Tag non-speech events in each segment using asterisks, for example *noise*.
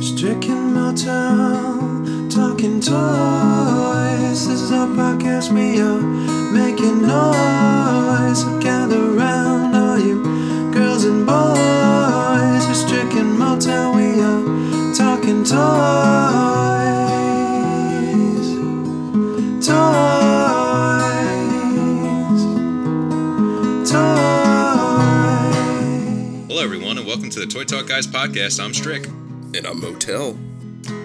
Stricken Motyl, talking toys. This is our podcast. We are making noise. Gather round, all you girls and boys. Stricken Motyl. We are talking. Toys. To the Toy Talk Guys podcast. I'm Strick. And I'm Motyl.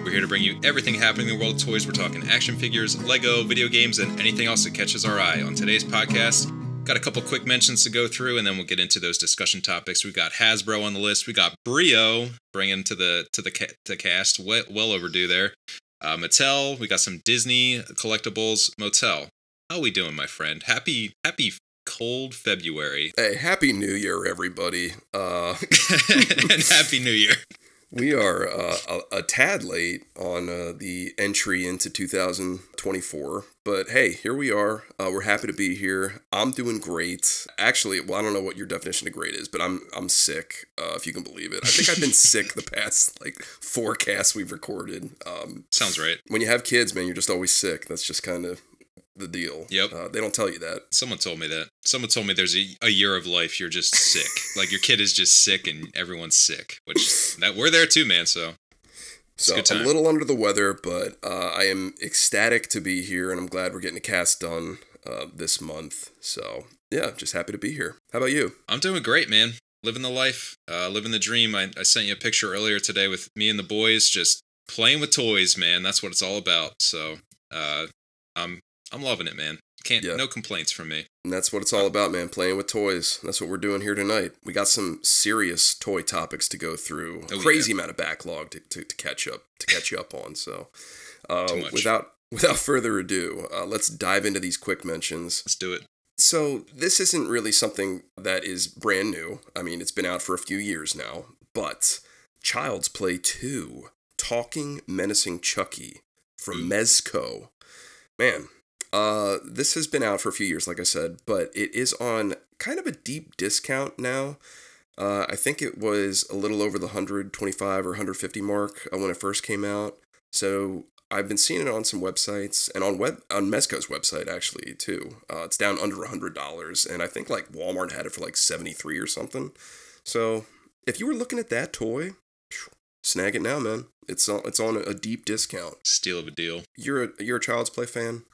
We're here to bring you everything happening in the world of toys. We're talking action figures, Lego, video games, and anything else that catches our eye. On today's podcast, got a couple quick mentions to go through, and then we'll get into those discussion topics. We got Hasbro on the list. We got Brio bringing to the to the ca- to cast. Well, well overdue there. Uh, Mattel. We got some Disney collectibles. Motyl. How we doing, my friend? Happy happy cold February *laughs* Hey, happy New Year, everybody. Uh, *laughs* and happy New Year. *laughs* we are uh, a, a tad late on uh, the entry into 2024, but hey, here we are. Uh, we're happy to be here. I'm doing great. Actually, well, I don't know what your definition of great is, but I'm I'm sick. Uh, if you can believe it, I think I've been sick the past like four casts we've recorded. Um, Sounds right. when you have kids, man, you're just always sick. That's just kind of the deal. Yep. Uh, they don't tell you that. Someone told me that. Someone told me there's a, a year of life you're just sick. *laughs* like your kid is just sick and everyone's sick. Which that we're there too, man. So It's a So time. a little under the weather, but uh, I am ecstatic to be here, and I'm glad we're getting a cast done uh, this month. So yeah, just happy to be here. How about you? I'm doing great, man. Living the life, uh, living the dream. I, I sent you a picture earlier today with me and the boys just playing with toys, man. That's what it's all about. So uh, I'm I'm loving it, man. Can't Yeah. no complaints from me. And that's what it's all about, man. Playing with toys. That's what we're doing here tonight. We got some serious toy topics to go through. Oh, Crazy amount of backlog to, to, to catch up to catch you up on. So uh, Too much. without *laughs* without further ado, uh, let's dive into these quick mentions. Let's do it. So this isn't really something that is brand new. I mean, it's been out for a few years now, but Child's Play 2, Talking Menacing Chucky from Mezco. Man, uh this has been out for a few years like I said, but it is on kind of a deep discount now. Uh, I think it was a little over the 125 or 150 mark uh, when it first came out. So I've been seeing it on some websites and on web on Mezco's website actually too. Uh, it's down under a hundred dollars, and I think like Walmart had it for like seventy three or something. So if you were looking at that toy, snag it now, man. It's on it's on a deep discount. Steal of a deal. You're a you're a Child's Play fan.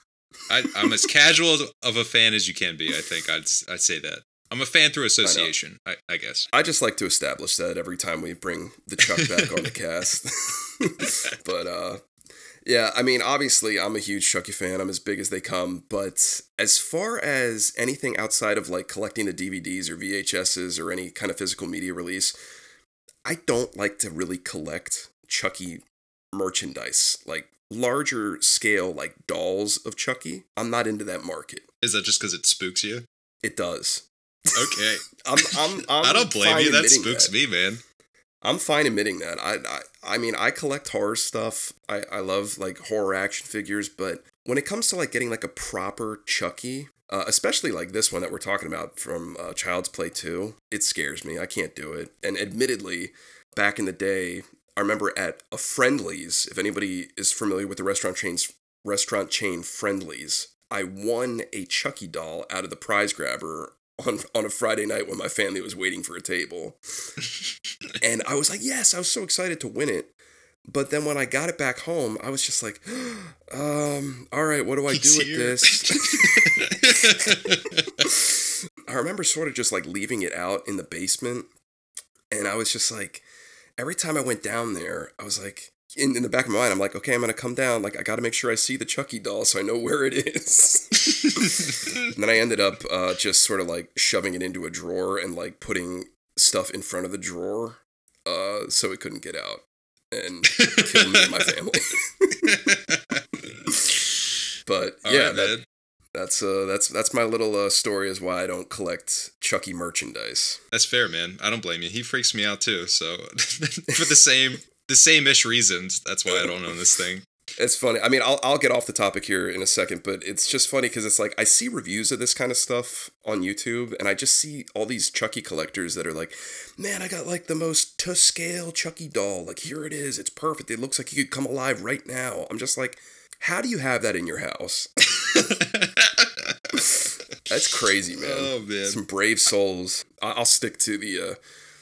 I, I'm as casual of a fan as you can be. I think I'd I'd say that. I'm a fan through association. I, I guess. I just like to establish that every time we bring the Chuck back on the cast. *laughs* but uh yeah, I mean obviously I'm a huge Chucky fan. I'm as big as they come, but as far as anything outside of like collecting the DVDs or VHSs or any kind of physical media release, I don't like to really collect Chucky merchandise. Like larger scale like dolls of Chucky. I'm not into that market. Is that just because it spooks you? It does. Okay. *laughs* I'm I'm, *laughs* I'm I don't blame you. That spooks that. me, man. I'm fine admitting that. I, I I mean, I collect horror stuff. I I love like horror action figures, but when it comes to like getting like a proper Chucky, uh, especially like this one that we're talking about from uh, Child's Play 2, it scares me. I can't do it. And admittedly, back in the day, I remember at a Friendly's, if anybody is familiar with the restaurant chains restaurant chain Friendly's, I won a Chucky doll out of the prize grabber on on a Friday night when my family was waiting for a table. *laughs* And I was like, yes, I was so excited to win it. But then when I got it back home, I was just like, *gasps* um, all right, what do I do with here. this? *laughs* *laughs* I remember sort of just like leaving it out in the basement. And I was just like, every time I went down there, I was like, in, in the back of my mind, I'm like, okay, I'm going to come down. Like, I got to make sure I see the Chucky doll so I know where it is. *laughs* and then I ended up uh, just sort of like shoving it into a drawer and like putting stuff in front of the drawer uh, so it couldn't get out and kill me and my family. *laughs* *laughs* but All yeah, right, that. That's uh, that's that's my little uh, story as why I don't collect Chucky merchandise. That's fair, man. I don't blame you. He freaks me out too. So *laughs* for the same the same ish reasons, that's why I don't own this thing. It's funny. I mean, I'll, I'll get off the topic here in a second, but it's just funny because it's like I see reviews of this kind of stuff on YouTube, and I just see all these Chucky collectors that are like, man, I got like the most to scale Chucky doll. Like, here it is. It's perfect. It looks like he could come alive right now. I'm just like, how do you have that in your house? *laughs* That's crazy, man. Oh, man. Some brave souls. I'll stick to the uh,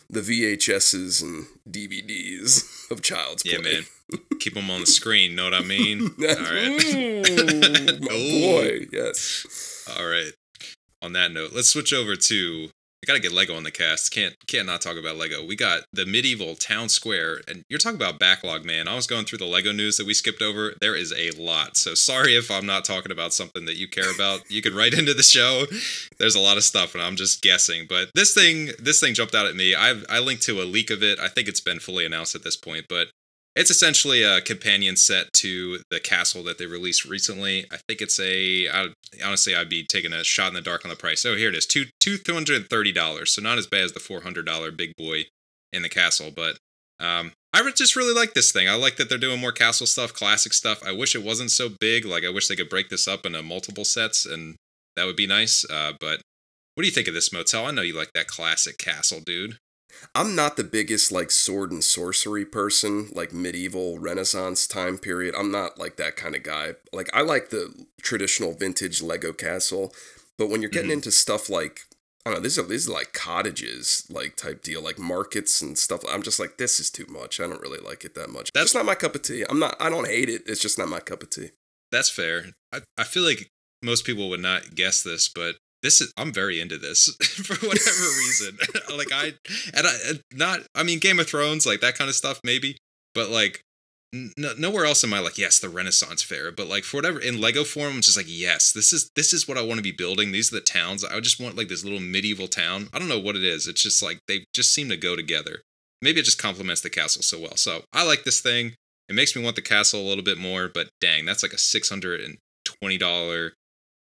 the VHSs and DVDs of Child's Yeah, Play. man. *laughs* Keep them on the screen. Know what I mean? *laughs* All right. *laughs* Ooh, my Ooh. boy, yes. All right. On that note, let's switch over to. I gotta get Lego on the cast. Can't can't not talk about Lego. We got the medieval town square, and you're talking about backlog, man. I was going through the Lego news that we skipped over. There is a lot. So sorry if I'm not talking about something that you care about. *laughs* You can write into the show. There's a lot of stuff, and I'm just guessing. But this thing, this thing jumped out at me. I I linked to a leak of it. I think it's been fully announced at this point, but it's essentially a companion set to the castle that they released recently. I think it's a. I, honestly, I'd be taking a shot in the dark on the price. Oh, here it is, two two hundred thirty dollars. So not as bad as the four hundred dollar big boy in the castle, but um, I just really like this thing. I like that they're doing more castle stuff, classic stuff. I wish it wasn't so big. Like I wish they could break this up into multiple sets, and that would be nice. Uh, but what do you think of this Motyl? I know you like that classic castle, dude. I'm not the biggest like sword and sorcery person, like medieval Renaissance time period. I'm not like that kind of guy. Like I like the traditional vintage Lego castle, but when you're getting Mhm. into stuff like I don't know, this is this is like cottages like type deal, like markets and stuff. I'm just like this is too much. I don't really like it that much. That's- That's not my cup of tea. I'm not. I don't hate it. It's just not my cup of tea. That's fair. I, I feel like most people would not guess this, but this is I'm very into this *laughs* for whatever reason. *laughs* like I and I not I mean Game of Thrones like that kind of stuff maybe, but like n- nowhere else am I like yes the Renaissance fair, but like for whatever in Lego form I'm just like yes this is this is what I want to be building. These are the towns. I just want like this little medieval town. I don't know what it is. It's just like they just seem to go together. Maybe it just complements the castle so well. So I like this thing. It makes me want the castle a little bit more, but dang, that's like a six hundred and twenty dollar,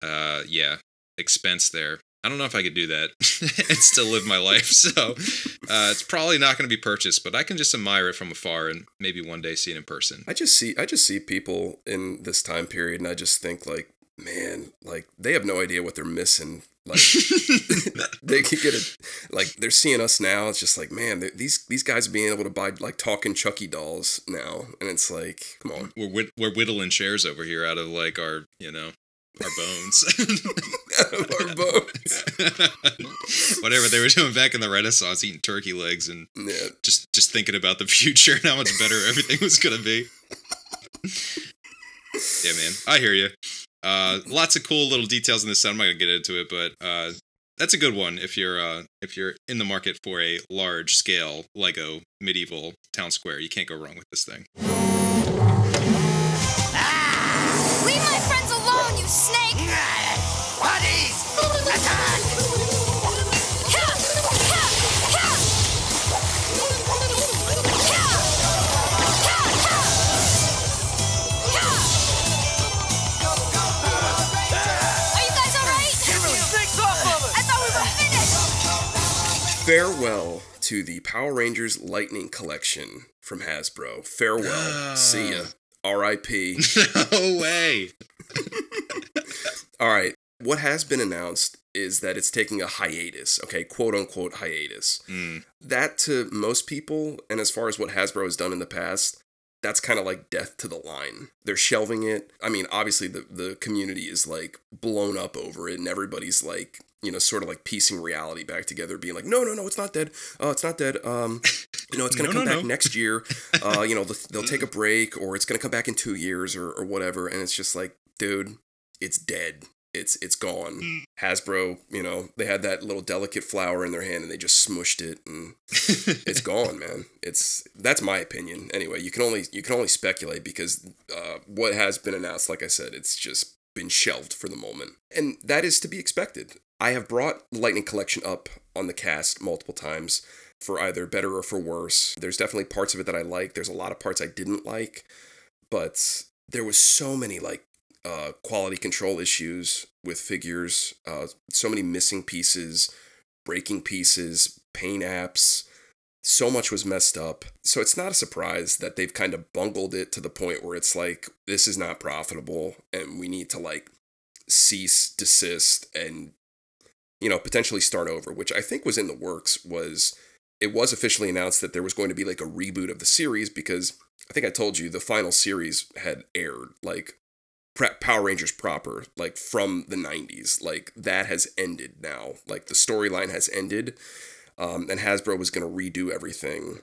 uh, yeah, expense there. I don't know if I could do that *laughs* and still live my life. So uh, it's probably not going to be purchased, but I can just admire it from afar and maybe one day see it in person. I just see I just see people in this time period, and I just think like, man, like they have no idea what they're missing. Like *laughs* they could get it, like they're seeing us now. It's just like, man, these these guys being able to buy like talking Chucky dolls now, and it's like, come on, we're whitt- we're whittling chairs over here out of like our you know our bones. *laughs* our bones. *laughs* Whatever they were doing back in the Renaissance, eating turkey legs and Yeah, just just thinking about the future and how much better *laughs* everything was gonna be. yeah, man, I hear you. Uh, lots of cool little details in this set. I'm not gonna get into it, but uh, that's a good one if you're uh, if you're in the market for a large scale Lego medieval town square. You can't go wrong with this thing. Farewell to the Power Rangers Lightning Collection from Hasbro. Farewell, see ya, R.I.P. *laughs* no way. *laughs* All right. What has been announced is that it's taking a hiatus, okay, quote unquote hiatus. Mm. That to most people, and as far as what Hasbro has done in the past, that's kind of like death to the line. They're shelving it. I mean, obviously the the community is like blown up over it, and everybody's like, you know, sort of like piecing reality back together, being like, no, no, no, it's not dead. Oh, it's not dead. Um, you know, it's gonna *laughs* No, come no, back no. next year. *laughs* Uh, you know, they'll, they'll take a break, or it's gonna come back in two years, or or whatever. And it's just like, dude, it's dead. It's it's gone. Mm. Hasbro, you know, they had that little delicate flower in their hand and they just smushed it and it's *laughs* gone, man. It's that's my opinion. Anyway, you can only you can only speculate because uh, what has been announced, like I said, it's just been shelved for the moment, and that is to be expected. I have brought Lightning Collection up on the cast multiple times for either better or for worse. There's definitely parts of it that I like. There's a lot of parts I didn't like, but there was so many like uh, quality control issues with figures, uh, so many missing pieces, breaking pieces, paint apps, so much was messed up. So it's not a surprise that they've kind of bungled it to the point where it's like, this is not profitable and we need to like cease, desist, and, you know, potentially start over, which I think was in the works was it was officially announced that there was going to be like a reboot of the series because I think I told you the final series had aired like Power Rangers proper, like from the 90s. Like that has ended now. Like the storyline has ended. Um, and Hasbro was going to redo everything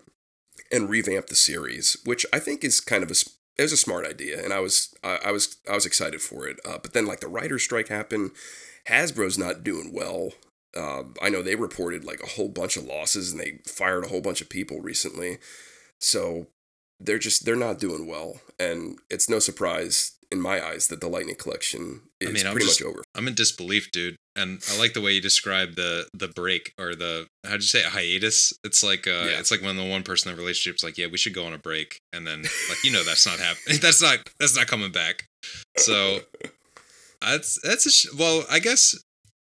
and revamp the series, which I think is kind of a it was a smart idea, and I was I, I was I was excited for it. Uh, but then like the writer's strike happened, Hasbro's not doing well. Uh, I know they reported like a whole bunch of losses, and they fired a whole bunch of people recently. So they're just they're not doing well, and it's no surprise in my eyes that the Lightning Collection is I mean, I'm pretty just- much over. I'm in disbelief, dude. And I like the way you describe the the break or the how'd you say it? hiatus? It's like uh Yeah. it's like when the one person in the relationship's like, yeah, we should go on a break, and then like you know that's not happening. *laughs* that's not that's not coming back. So that's that's a sh- well, I guess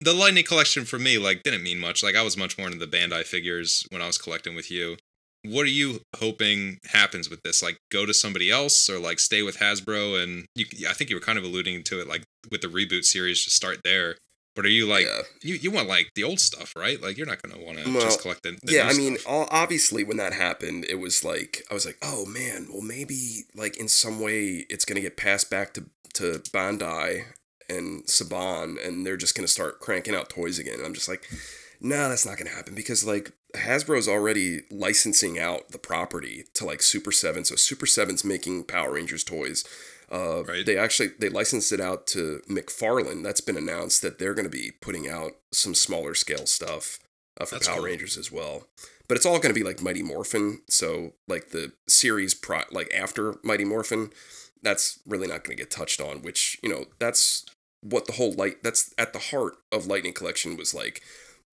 the Lightning collection for me like didn't mean much. Like I was much more into the Bandai figures when I was collecting with you. What are you hoping happens with this? Like go to somebody else or like stay with Hasbro and you I think you were kind of alluding to it like with the reboot series just start there. But are you like yeah. you, you want like the old stuff, right? Like you're not gonna want to Well, just collect the, the yeah, I mean, all, obviously, when that happened, it was like I was like, oh man, well maybe like in some way it's gonna get passed back to to Bandai and Saban, and they're just gonna start cranking out toys again. And I'm just like, no, that's not gonna happen because like Hasbro's already licensing out the property to like Super Seven, so Super Seven's making Power Rangers toys. Uh, Right. They actually they licensed it out to McFarlane. That's been announced that they're going to be putting out some smaller scale stuff uh, for That's Power cool. Rangers as well. But it's all going to be like Mighty Morphin. So like the series pro like after Mighty Morphin, that's really not going to get touched on. Which you know that's what the whole light that's at the heart of Lightning Collection was like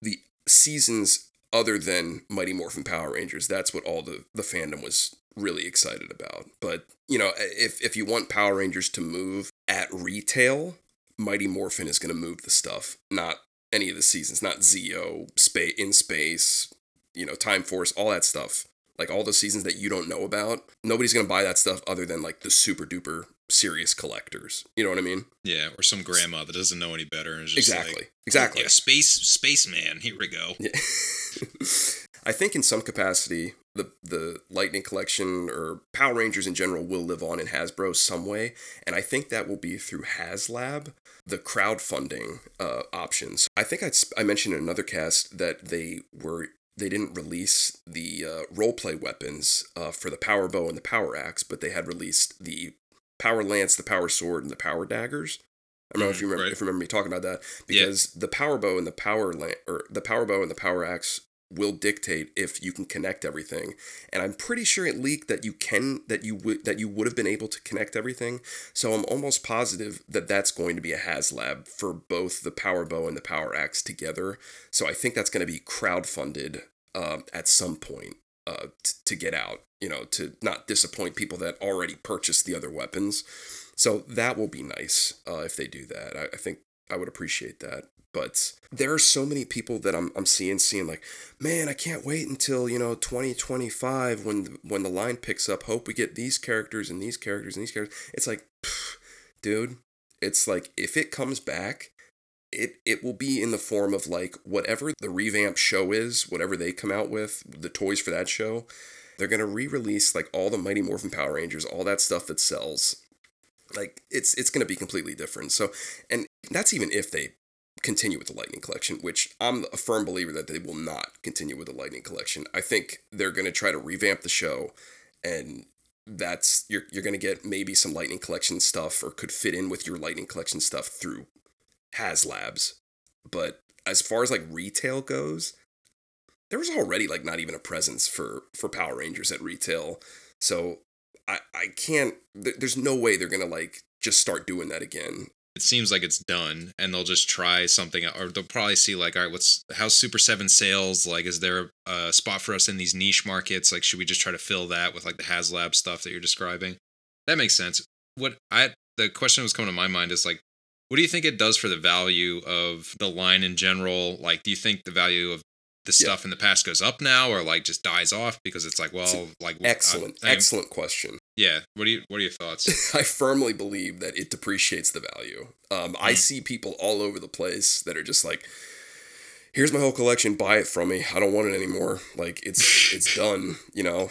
the seasons other than Mighty Morphin Power Rangers. That's what all the the fandom was really excited about. But you know, if if you want Power Rangers to move at retail, Mighty Morphin is going to move the stuff, not any of the seasons, not Zeo, space in space, you know, Time Force, all that stuff. Like all the seasons that you don't know about, nobody's going to buy that stuff other than like the super duper serious collectors. You know what I mean? Yeah, or some grandma that doesn't know any better and is just Exactly. like, exactly. yeah, space spaceman. Here we go. Yeah. *laughs* I think in some capacity, the the Lightning Collection or Power Rangers in general will live on in Hasbro some way, and I think that will be through HasLab, the crowdfunding uh, options. I think sp- I mentioned in another cast that they were they didn't release the uh, role play weapons uh, for the Power Bow and the Power Axe, but they had released the Power Lance, the Power Sword, and the Power Daggers. I don't know if Mm, you remember right. if you remember me talking about that Yeah. because the Power Bow and the Power Lan- or the Power Bow and the Power Axe will dictate if you can connect everything. And I'm pretty sure it leaked that you can that you would that you would have been able to connect everything. So I'm almost positive that that's going to be a HasLab for both the Power Bow and the Power Axe together. So I think that's going to be crowdfunded uh, at some point uh, t- to get out. You know, to not disappoint people that already purchased the other weapons. So that will be nice uh, if they do that. I, I think I would appreciate that. But there are so many people that I'm I'm seeing seeing like, man, I can't wait until you know 2025 when the, when the line picks up. Hope we get these characters and these characters and these characters. It's like, pff, *sighs* dude, it's like if it comes back, it it will be in the form of like whatever the revamp show is, whatever they come out with, the toys for that show. They're gonna re-release like all the Mighty Morphin Power Rangers, all that stuff that sells. Like it's it's gonna be completely different. So, and that's even if they continue with the Lightning Collection, which I'm a firm believer that they will not continue with the Lightning Collection. I think they're gonna try to revamp the show, and that's you're you're gonna get maybe some Lightning Collection stuff, or could fit in with your Lightning Collection stuff through HasLabs. But as far as like retail goes, there was already like not even a presence for for Power Rangers at retail. So I I can't. Th- there's no way they're gonna like just start doing that again. It seems like it's done, and they'll just try something, or they'll probably see like, all right, what's how's Super Seven sales? Like, is there a spot for us in these niche markets? Like, should we just try to fill that with like the HasLab stuff that you're describing? That makes sense. What I the question that was coming to my mind is like, what do you think it does for the value of the line in general? Like, do you think the value of the stuff in the past goes up now or like just dies off because it's like well like Excellent, I- I- excellent question. yeah what do you what are your thoughts *laughs* I firmly believe that it depreciates the value. Um, I see people all over the place that are just like, "Here's my whole collection. Buy it from me. I don't want it anymore. Like it's it's *laughs* done." You know,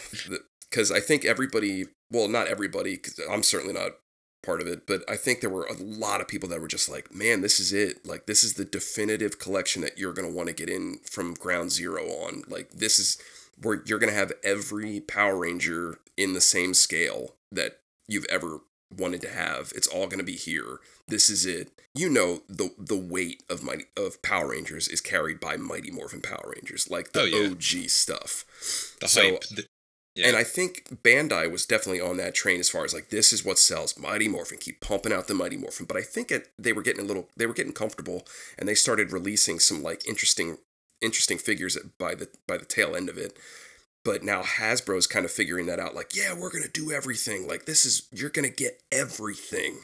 because I think everybody, well, not everybody, because I'm certainly not part of it, but I think there were a lot of people that were just like, "Man, this is it. Like this is the definitive collection that you're gonna want to get in from ground zero on. Like this is." Where you're gonna have every Power Ranger in the same scale that you've ever wanted to have. It's all going to be here. This is it. You know the the weight of Mighty of Power Rangers is carried by Mighty Morphin Power Rangers, like the Oh, yeah. OG stuff. the So- hype the, yeah. And I think Bandai was definitely on that train as far as like this is what sells Mighty Morphin. Keep pumping out the Mighty Morphin. But I think it, they were getting a little they were getting comfortable and they started releasing some like interesting interesting figures by the by the tail end of it. But now Hasbro's kind of figuring that out. Like, yeah, we're gonna do everything. Like, this is you're gonna get everything.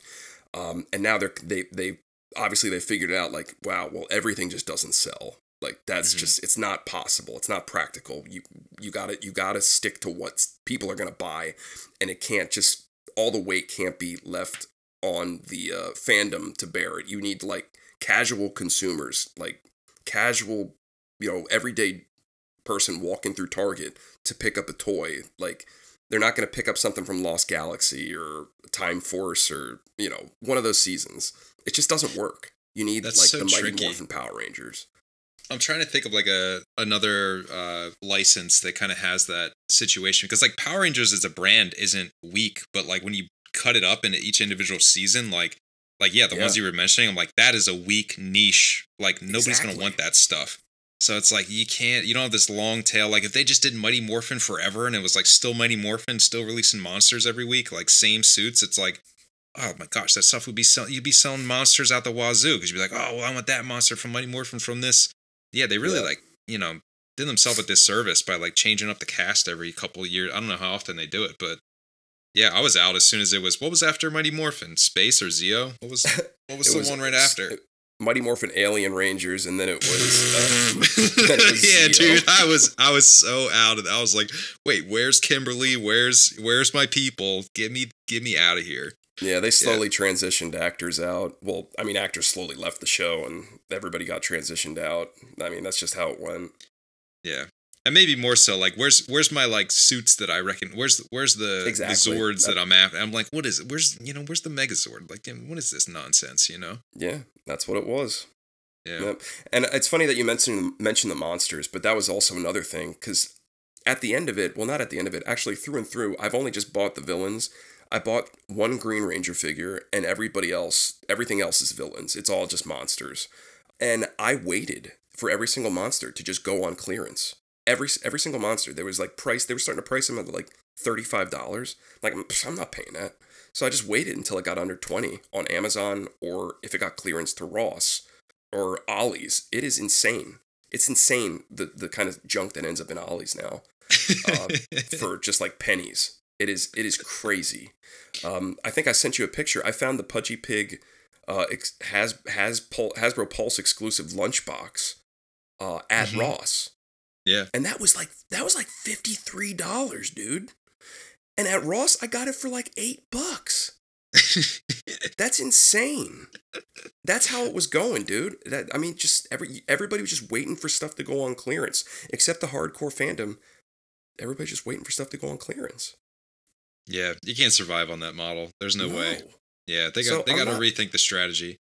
Um, and now they're they they obviously they figured it out. Like, wow, well, everything just doesn't sell. Like, that's Mhm. just it's not possible. It's not practical. You you got to you got to stick to what people are gonna buy, and it can't just all the weight can't be left on the uh, fandom to bear it. You need like casual consumers, like casual, you know, everyday person walking through Target to pick up a toy. Like they're not going to pick up something from Lost Galaxy or Time Force or you know one of those seasons. It just doesn't work. You need That's like so the Mighty tricky. Morphin Power Rangers. I'm trying to think of like a another uh, license that kind of has that situation because like Power Rangers as a brand isn't weak, but like when you cut it up into each individual season, like like yeah, the ones you were mentioning, I'm like that is a weak niche. Like nobody's Exactly. gonna want that stuff. So it's like you can't, you don't have this long tail. Like if they just did Mighty Morphin forever and it was like still Mighty Morphin, still releasing monsters every week, like same suits, it's like, oh my gosh, that stuff would be selling. You'd be selling monsters out the wazoo because you'd be like, oh, well, I want that monster from Mighty Morphin from this. Yeah, they really Yeah. like, you know, did themselves a disservice by like changing up the cast every couple of years. I don't know how often they do it, but yeah, I was out as soon as it was. What was after Mighty Morphin? Space or Zeo? What was *laughs* what was the was- one right after? Mighty Morphin Alien Rangers, and then it was. Uh, *laughs* then it was yeah, Zeo. dude, I was I was so out of it. I was like, wait, where's Kimberly? Where's where's my people? Get me get me out of here. Yeah, they slowly transitioned actors out. Well, I mean, actors slowly left the show, and everybody got transitioned out. I mean, that's just how it went. Yeah. And maybe more so, like, where's where's my like suits that I reckon? Where's where's the, Exactly. the Zords that I'm after? I'm like, what is it? Where's you know where's the Megazord? Like, what is this nonsense? You know? Yeah, that's what it was. Yeah. Yep. And it's funny that you mentioned mentioned the monsters, but that was also another thing because at the end of it, well, not at the end of it, actually through and through, I've only just bought the villains. I bought one Green Ranger figure, and everybody else, everything else is villains. It's all just monsters. And I waited for every single monster to just go on clearance. Every every single monster, there was like price. They were starting to price them at like thirty five dollars. Like I'm, not paying that. So I just waited until it got under twenty on Amazon, or if it got clearance to Ross or Ollie's. It is insane. It's insane the the kind of junk that ends up in Ollie's now *laughs* uh, for just like pennies. It is it is crazy. Um, I think I sent you a picture. I found the Pudgy Pig uh, ex- has has Pul- Hasbro Pulse exclusive lunchbox uh, at Mhm. Ross, yeah. and that was like that was like fifty three dollars, dude. And at Ross, I got it for like eight bucks. *laughs* That's insane. That's how it was going, dude. That I mean, just every everybody was just waiting for stuff to go on clearance, except the hardcore fandom. Everybody's just waiting for stuff to go on clearance. Yeah. You can't survive on that model. There's no, way. Yeah, they got So, they got to rethink the strategy.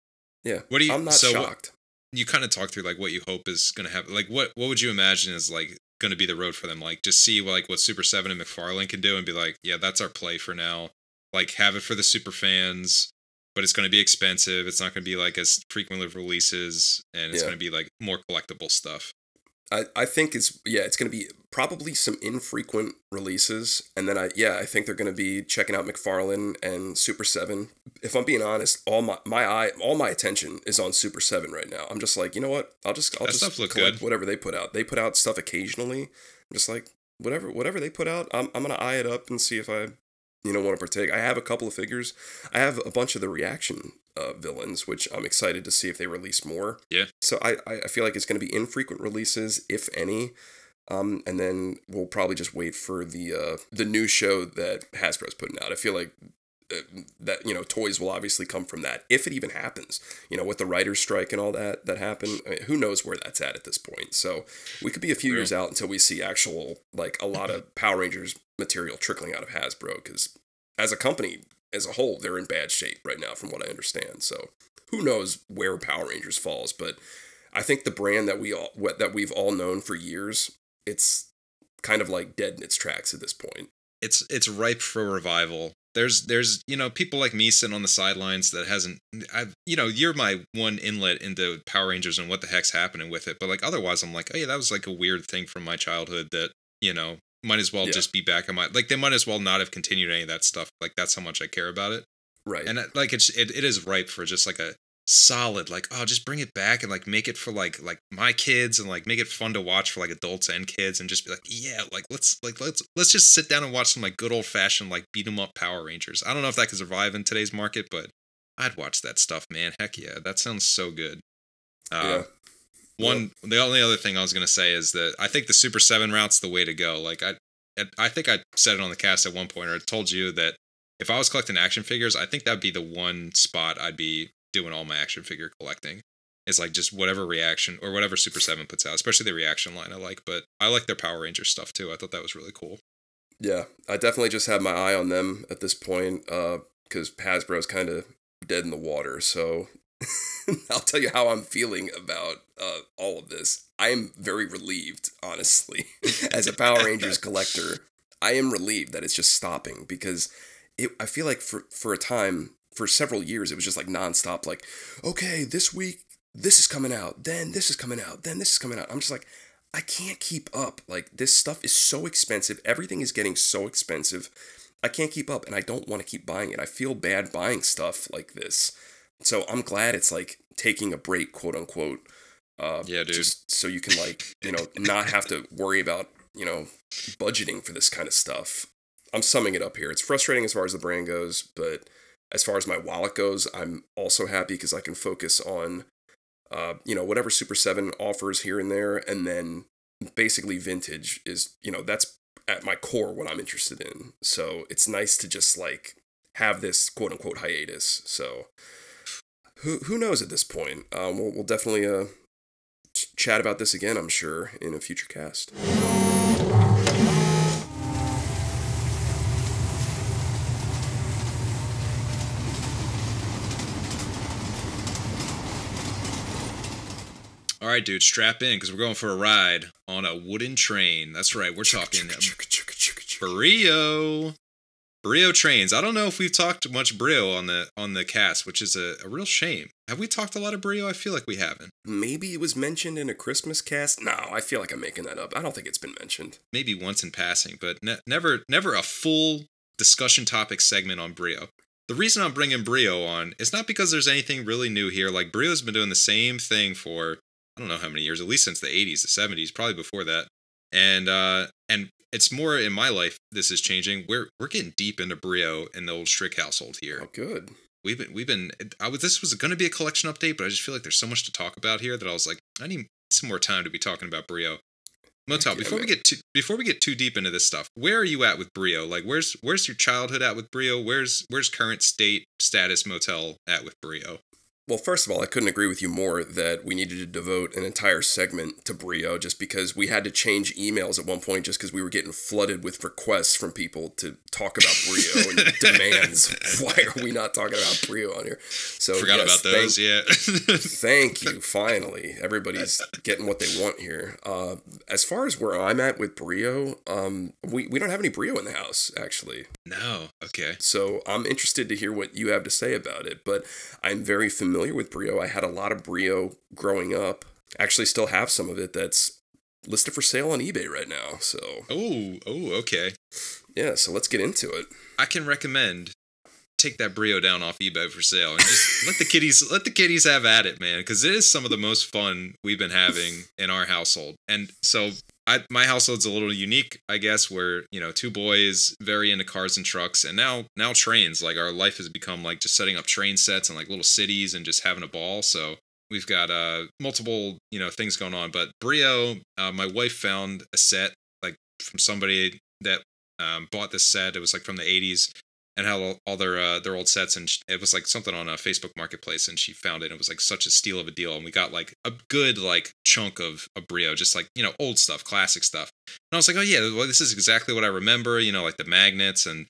Yeah. What do you? I'm not so what- shocked. you kind of talk through like what you hope is going to happen. Like what what would you imagine is like going to be the road for them? Like just see like what Super Seven and McFarlane can do, and be like, yeah, that's our play for now. Like have it for the super fans, but it's going to be expensive. It's not going to be like as frequently releases, and it's Yeah. going to be like more collectible stuff. I, I think it's yeah, it's gonna be probably some infrequent releases, and then I yeah, I think they're gonna be checking out McFarlane and Super Seven. If I'm being honest, all my my eye, all my attention is on Super Seven right now. I'm just like, you know what? I'll just I'll That just look collect good. whatever they put out. They put out stuff occasionally. I'm just like whatever whatever they put out. I'm I'm gonna eye it up and see if I you know want to partake. I have a couple of figures. I have a bunch of the reaction uh, villains, which I'm excited to see if they release more. Yeah. So I I feel like it's going to be infrequent releases, if any. Um, and then we'll probably just wait for the uh, the new show that Hasbro's putting out. I feel like uh, that you know toys will obviously come from that if it even happens. You know, with the writers' strike and all that that happened, I mean, who knows where that's at at this point. So we could be a few years out until we see actual like a lot of *laughs* Power Rangers material trickling out of Hasbro because as a company as a whole, they're in bad shape right now, from what I understand. So who knows where Power Rangers falls, but I think the brand that we all that we've all known for years, it's kind of like dead in its tracks at this point. it's it's ripe for revival. There's there's you know people like me sitting on the sidelines that hasn't I you know you're my one inlet into Power Rangers and what the heck's happening with it. But like otherwise, I'm like, oh yeah, that was like a weird thing from my childhood that you know might as well Yeah. just be back on my like they might as well not have continued any of that stuff. Like that's how much I care about it. Right. And uh, like it's it, it is ripe for just like a solid like oh just bring it back and like make it for like like my kids and like make it fun to watch for like adults and kids and just be like yeah like let's like let's let's just sit down and watch some like good old fashioned like beat 'em up Power Rangers. I don't know if that could survive in today's market, but I'd watch that stuff, man. Heck yeah, that sounds so good. Uh, yeah. One the only other thing I was gonna say is that I think the Super Seven route's the way to go. Like I, I think I said it on the cast at one point, or I told you that if I was collecting action figures, I think that'd be the one spot I'd be doing all my action figure collecting. Is like just whatever reaction or whatever Super Seven puts out, especially the reaction line I like. But I like their Power Ranger stuff too. I thought that was really cool. Yeah. I definitely just have my eye on them at this point uh, because Hasbro's kind of dead in the water. So *laughs* I'll tell you how I'm feeling about uh, all of this. I am very relieved, honestly, *laughs* as a Power Rangers *laughs* collector. I am relieved that it's just stopping because it. I feel like for for a time, for several years, it was just like nonstop. Like, okay, this week this is coming out, then this is coming out, then this is coming out. I'm just like, I can't keep up. Like this stuff is so expensive. Everything is getting so expensive. I can't keep up and I don't want to keep buying it. I feel bad buying stuff like this. So I'm glad it's like taking a break, quote unquote. Uh, Yeah, dude. Just so you can like, you know, not have to worry about, you know, budgeting for this kind of stuff. I'm summing it up here. It's frustrating as far as the brand goes, but as far as my wallet goes, I'm also happy because I can focus on, uh, you know, whatever Super 7 offers here and there. And then basically vintage is, you know, that's at my core what I'm interested in. So it's nice to just like have this quote unquote hiatus. So who who knows at this point? Um, we'll, we'll definitely uh, ch- chat about this again, I'm sure, in a future cast. All right, dude, strap in because we're going for a ride on a wooden train. That's right, we're talking Brio. Brio trains. I don't know if we've talked much Brio on the on the cast, which is a, a real shame. Have we talked a lot of Brio? I feel like we haven't. Maybe it was mentioned in a Christmas cast. No, I feel like I'm making that up. I don't think it's been mentioned. Maybe once in passing, but ne- never never a full discussion topic segment on Brio. The reason I'm bringing Brio on is not because there's anything really new here. Like Brio's been doing the same thing for I don't know how many years, at least since the 80s, the 70s, probably before that. And uh and it's more in my life this is changing. We're we're getting deep into Brio and the old Strick household here. Oh, good. We've been we've been I was this was going to be a collection update, but I just feel like there's so much to talk about here that I was like I need some more time to be talking about Brio. Motyl, Yeah, before we get too before we get too deep into this stuff, where are you at with Brio? Like where's where's your childhood at with Brio? Where's where's current state status Motyl at with Brio? Well, first of all, I couldn't agree with you more that we needed to devote an entire segment to Brio just because we had to change emails at one point just because we were getting flooded with requests from people to talk about Brio and *laughs* demands. Why are we not talking about Brio on here? So Forgot yes, about those, thank- yeah. *laughs* Thank you. Finally, everybody's getting what they want here. Uh, as far as where I'm at with Brio, um, we we don't have any Brio in the house actually. no, okay. So I'm interested to hear what you have to say about it. But I'm very familiar with Brio. I had a lot of Brio growing up. Actually, still have some of it that's listed for sale on eBay right now. So Oh, oh, okay. yeah, so let's get into it. I can recommend take that Brio down off eBay for sale and just let the kiddies let the kiddies have at it, man, because it is some of the most fun we've been having in our household. And so I my household's a little unique, I guess, where you know two boys very into cars and trucks, and now now trains. Like our life has become like just setting up train sets and like little cities and just having a ball. So we've got uh multiple you know things going on. But Brio, uh, my wife found a set like from somebody that um, bought this set. It was like from the '80s and had all, their uh, their old sets, and it was like something on a Facebook Marketplace, and she found it. And it was like such a steal of a deal, and we got like a good like chunk of a Brio, just like you know old stuff, classic stuff. And I was like, oh yeah, well this is exactly what I remember. You know, like the magnets and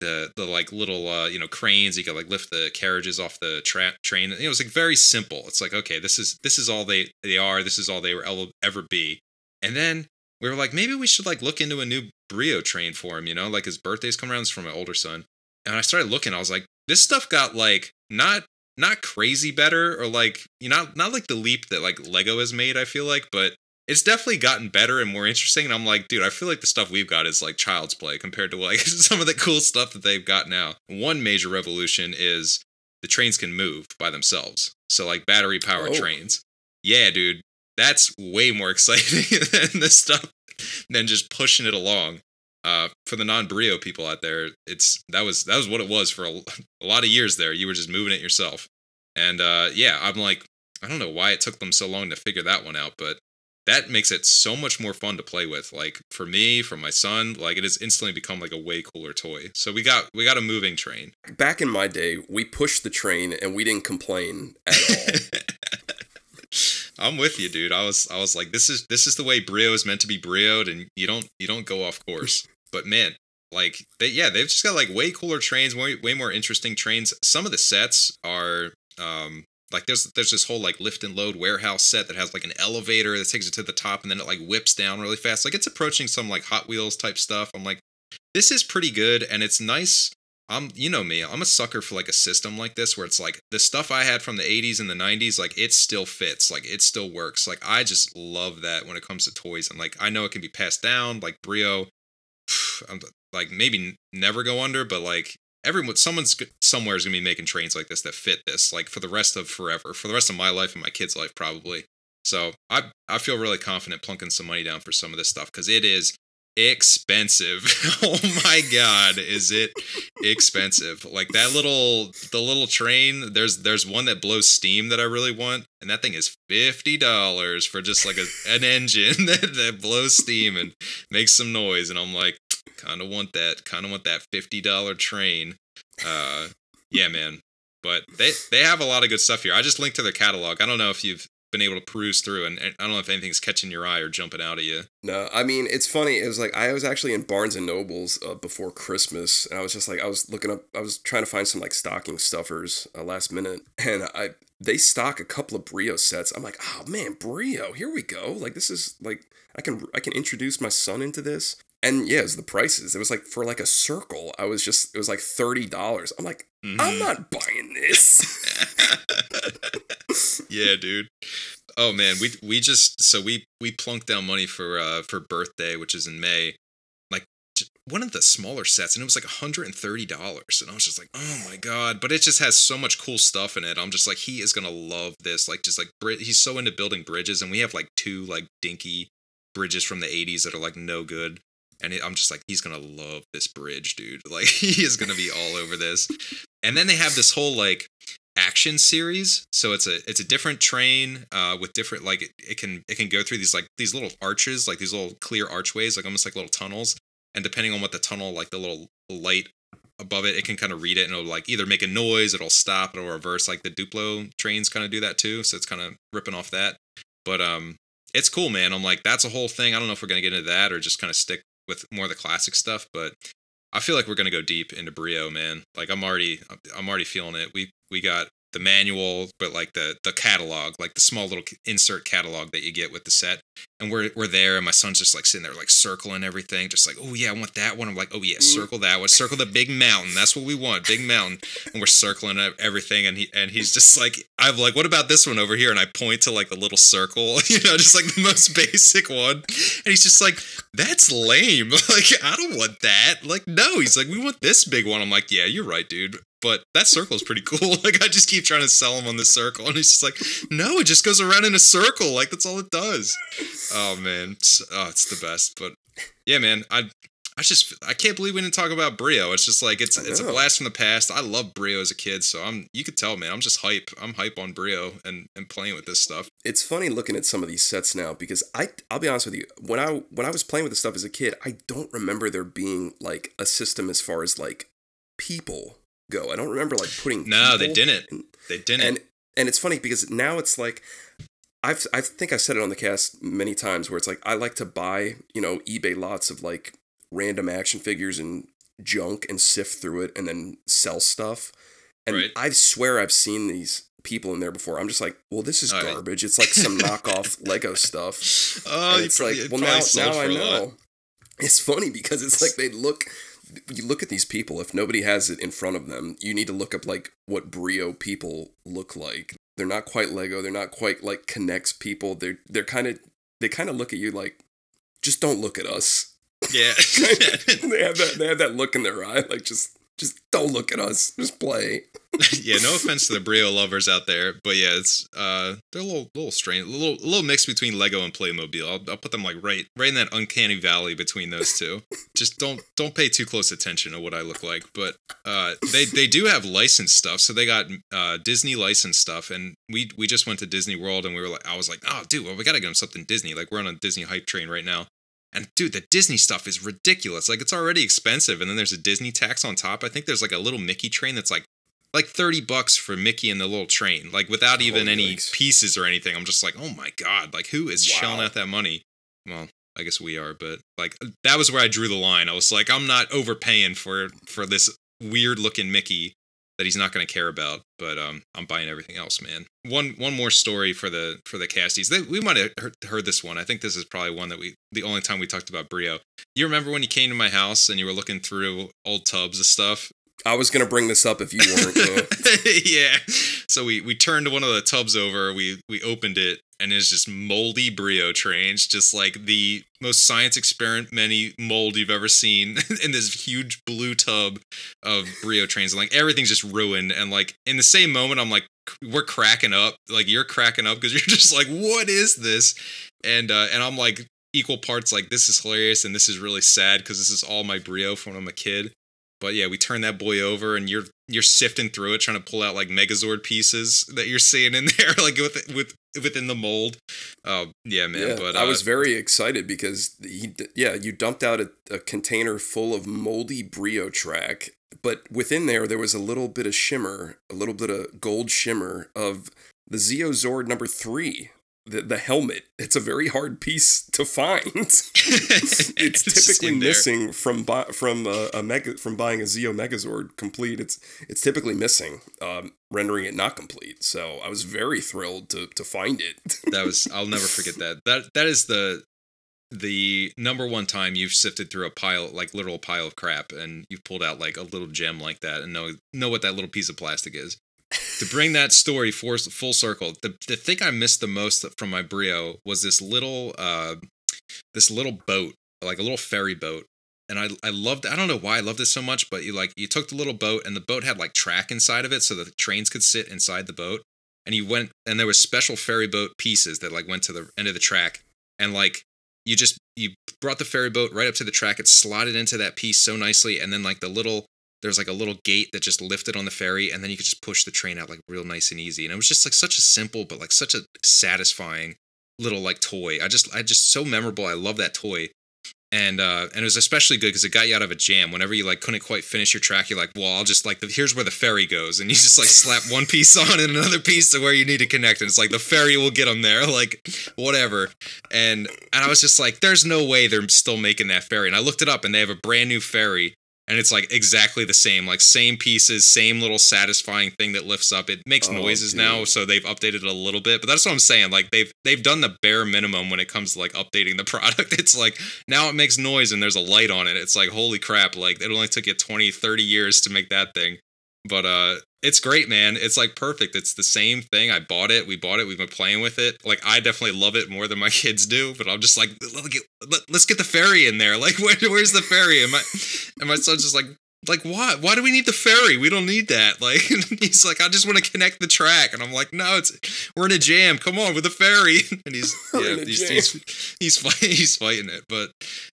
the the like little uh, you know cranes you could like lift the carriages off the tra- train. It was like very simple. It's like okay, this is this is all they they are. This is all they will ever be. And then we were like, maybe we should like look into a new Brio train for him. You know, like his birthday's coming around. It's from my older son and I started looking. I was like, this stuff got like not not crazy better or like you know not, not like the leap that like Lego has made. I feel like, but it's definitely gotten better and more interesting. And I'm like, dude, I feel like the stuff we've got is like child's play compared to like *laughs* some of the cool stuff that they've got now. One major revolution is the trains can move by themselves. So like battery powered Oh. trains. Yeah, dude, that's way more *laughs* exciting *laughs* than the stuff than just pushing it along uh, for the non-brio people out there, it's that was that was what it was for a, *laughs* a lot of years there. You were just moving it yourself, and uh, yeah, I'm like, I don't know why it took them so long to figure that one out, but that makes it so much more fun to play with. Like for me, for my son, like it has instantly become like a way cooler toy. So we got we got a moving train. Back in my day, we pushed the train and we didn't complain at all. *laughs* I'm with you, dude. I was I was like, this is this is the way brio is meant to be brioed, and you don't you don't go off course. *laughs* But man, like they yeah, they've just got like way cooler trains, way way more interesting trains. Some of the sets are um like there's there's this whole like lift and load warehouse set that has like an elevator that takes it to the top and then it like whips down really fast. Like it's approaching some like Hot Wheels type stuff. I'm like, this is pretty good and it's nice. I'm you know me, I'm a sucker for like a system like this where it's like the stuff I had from the 80s and the 90s, like it still fits, like it still works. Like I just love that when it comes to toys and like I know it can be passed down, like Brio. *sighs* I'm like maybe never go under, but like everyone, someone's somewhere is gonna be making trains like this that fit this, like for the rest of forever, for the rest of my life and my kids' life probably. So I I feel really confident plunking some money down for some of this stuff because it is expensive. *laughs* oh my god, is it expensive? Like that little the little train. There's there's one that blows steam that I really want, and that thing is fifty dollars for just like a, an engine *laughs* that, that blows steam and makes some noise. And I'm like, kind of want that. Kind of want that fifty dollar train. Uh, yeah, man. But they they have a lot of good stuff here. I just linked to their catalog. I don't know if you've been able to peruse through, and, and I don't know if anything's catching your eye or jumping out at you. No, I mean it's funny. It was like I was actually in Barnes and Nobles uh, before Christmas, and I was just like I was looking up. I was trying to find some like stocking stuffers uh, last minute, *laughs* and I they stock a couple of Brio sets. I'm like, oh man, Brio, here we go. Like this is like I can I can introduce my son into this. And yeah, it was the prices. It was like for like a circle. I was just it was like thirty dollars. I'm like, I'm Mhm. not buying this. *laughs* yeah, dude. Oh man, we we just so we we plunked down money for uh for birthday, which is in May. Like one of the smaller sets, and it was like hundred and thirty dollars, and I was just like, oh my god! But it just has so much cool stuff in it. I'm just like, he is gonna love this. Like, just like he's so into building bridges, and we have like two like dinky bridges from the '80s that are like no good. And it, I'm just like, he's gonna love this bridge, dude. *laughs* Like, he is gonna be all over this. And then they have this whole like action series. So it's a it's a different train uh with different like it, it can it can go through these like these little arches like these little clear archways like almost like little tunnels. And depending on what the tunnel like the little light above it it can kind of read it and it'll like either make a noise it'll stop it'll reverse like the duplo trains kind of do that too. So it's kind of ripping off that. But um it's cool man. I'm like that's a whole thing. I don't know if we're gonna get into that or just kind of stick with more of the classic stuff but I feel like we're gonna go deep into Brio, man. Like I'm already, I'm already feeling it. We we got the manual, but like the the catalog, like the small little insert catalog that you get with the set, and we're we're there, and my son's just like sitting there, like circling everything, just like, oh yeah, I want that one. I'm like, oh yeah, mm. circle that one, circle the big mountain. That's what we want, big mountain. And we're circling everything, and he and he's just like, I'm like, what about this one over here? And I point to like the little circle, *laughs* you know, just like the most *laughs* basic one, and he's just like, that's lame. *laughs* Like, I don't want that. Like, no. He's like, we want this big one. I'm like, yeah, you're right, dude. But that circle is pretty cool. *laughs* Like I just keep trying to sell him on this circle, and he's just like, no, it just goes around in a circle. Like that's all it does. Oh man, it's, oh, it's the best. But yeah, man, I I just I can't believe we didn't talk about Brio. It's just like it's it's a blast from the past. I love Brio as a kid, so I'm you could tell, man. I'm just hype. I'm hype on Brio and and playing with this stuff. It's funny looking at some of these sets now because I I'll be honest with you when I when I was playing with this stuff as a kid I don't remember there being like a system as far as like people go. I don't remember like putting No, they didn't. in- They didn't. and and it's funny because now it's like I've I think I've said it on the cast many times where it's like I like to buy you know eBay lots of like random action figures and junk and sift through it and then sell stuff. And Right. I swear I've seen these people in there before. I'm just like, well, this is Oh, yeah. garbage. It's like some *laughs* knockoff Lego stuff. oh, you it's probably- like, well, now now I for a lot. know. It's funny because it's like they look. You look at these people. If nobody has it in front of them, you need to look up like what Brio people look like. They're not quite Lego. They're not quite like K'NEX people. They're they're kind of they kind of look at you like, just don't look at us. Yeah. *laughs* they *laughs* have that they have that look in their eye like just just don't look at us. Just play. *laughs* *laughs* yeah, no offense to the Brio lovers out there, but yeah, it's uh they're a little little strange, a little a little mix between Lego and Playmobil. I'll, I'll put them like right right in that uncanny valley between those two. *laughs* Just don't don't pay too close attention to what I look like, but uh they they do have licensed stuff. So they got uh Disney licensed stuff and we we just went to Disney World and we were like I was like, "Oh, dude, well, we got to get them something Disney. Like we're on a Disney hype train right now." And dude, the Disney stuff is ridiculous. Like it's already expensive and then there's a Disney tax on top. I think there's like a little Mickey train that's like like 30 bucks for Mickey and the little train, like without oh, even Holy any yikes. pieces or anything. I'm just like, oh my God, like who is shelling out that money? Well, I guess we are, but like that was where I drew the line. I was like, I'm not overpaying for for this weird looking Mickey that he's not going to care about, but um, I'm buying everything else, man. One one more story for the for the casties. They, we might have heard, heard this one. I think this is probably one that we the only time we talked about Brio. You remember when you came to my house and you were looking through old tubs of stuff? I was gonna bring this up if you weren't. yeah. *laughs* yeah. So we we turned one of the tubs over. We we opened it, and it's just moldy Brio trains, just like the most science experimenty mold you've ever seen *laughs* in this huge blue tub of Brio trains, and like everything's just ruined. And like in the same moment, I'm like, we're cracking up. Like you're cracking up because *laughs* you're just like, what is this? And uh, and I'm like equal parts like this is hilarious and this is really sad because this is all my Brio from when I'm a kid. But yeah, we turn that boy over, and you're you're sifting through it, trying to pull out like Megazord pieces that you're seeing in *laughs* there, like with with within the mold. Oh yeah, man. Yeah, but I uh, was very excited because he, yeah, you dumped out a, a container full of moldy Brio track, but within there there was a little bit of shimmer, a little bit of gold shimmer of the Zeozord number three, the the helmet. It's a very hard piece to find. *laughs* it's, It's typically missing from bu- from a, a mega from buying a Zeo Megazord complete. It's it's typically missing, um, rendering it not complete. So I was very thrilled to to find it. that was I'll never forget that. That that is the the number one time you've sifted through a pile like literal pile of crap and you've pulled out like a little gem like that and know know what that little piece of plastic is. To bring that story for, full circle, the the thing I missed the most from my Brio was this little uh this little boat, like a little ferry boat. And I I loved I don't know why I loved this so much, but you like you took the little boat and the boat had like track inside of it so the trains could sit inside the boat. And you went and there was special ferry boat pieces that like went to the end of the track. And like you just you brought the ferry boat right up to the track. It slotted into that piece so nicely. And then like the little there's like a little gate that just lifted on the ferry and then you could just push the train out like real nice and easy. And it was just like such a simple but like such a satisfying little like toy. I just i just so memorable. I love that toy. And uh and it was especially good because it got you out of a jam. Whenever you like couldn't quite finish your track you're like well i'll just like here's where the ferry goes. And you just like slap one piece on and another piece to where you need to connect and it's like the ferry will get them there *laughs* like whatever. And and i was just like there's no way they're still making that ferry. And i looked it up and they have a brand new ferry and it's like exactly the same like same pieces same little satisfying thing that lifts up. It makes Oh, noises now so they've updated it a little bit but that's what i'm saying like they've they've done the bare minimum when it comes to like updating the *laughs* product. It's like now it makes noise and there's a light on it. It's like holy crap like it only took you 20 30 years to make that thing. But uh it's great man. It's like perfect. It's the same thing. I bought it. We bought it. We've been playing with it. Like i definitely love it more than my *laughs* kids do but i'm just like let, us get the ferry in there. *laughs* Like where, where's the ferry? And my and my son's just like like why? Why do we need the ferry? We don't need that. *laughs* Like he's like i just want to connect the track. And i'm like no it's we're in a jam. Come on with the ferry. *laughs* And he's *laughs* yeah he's, he's he's fighting he's fighting it. But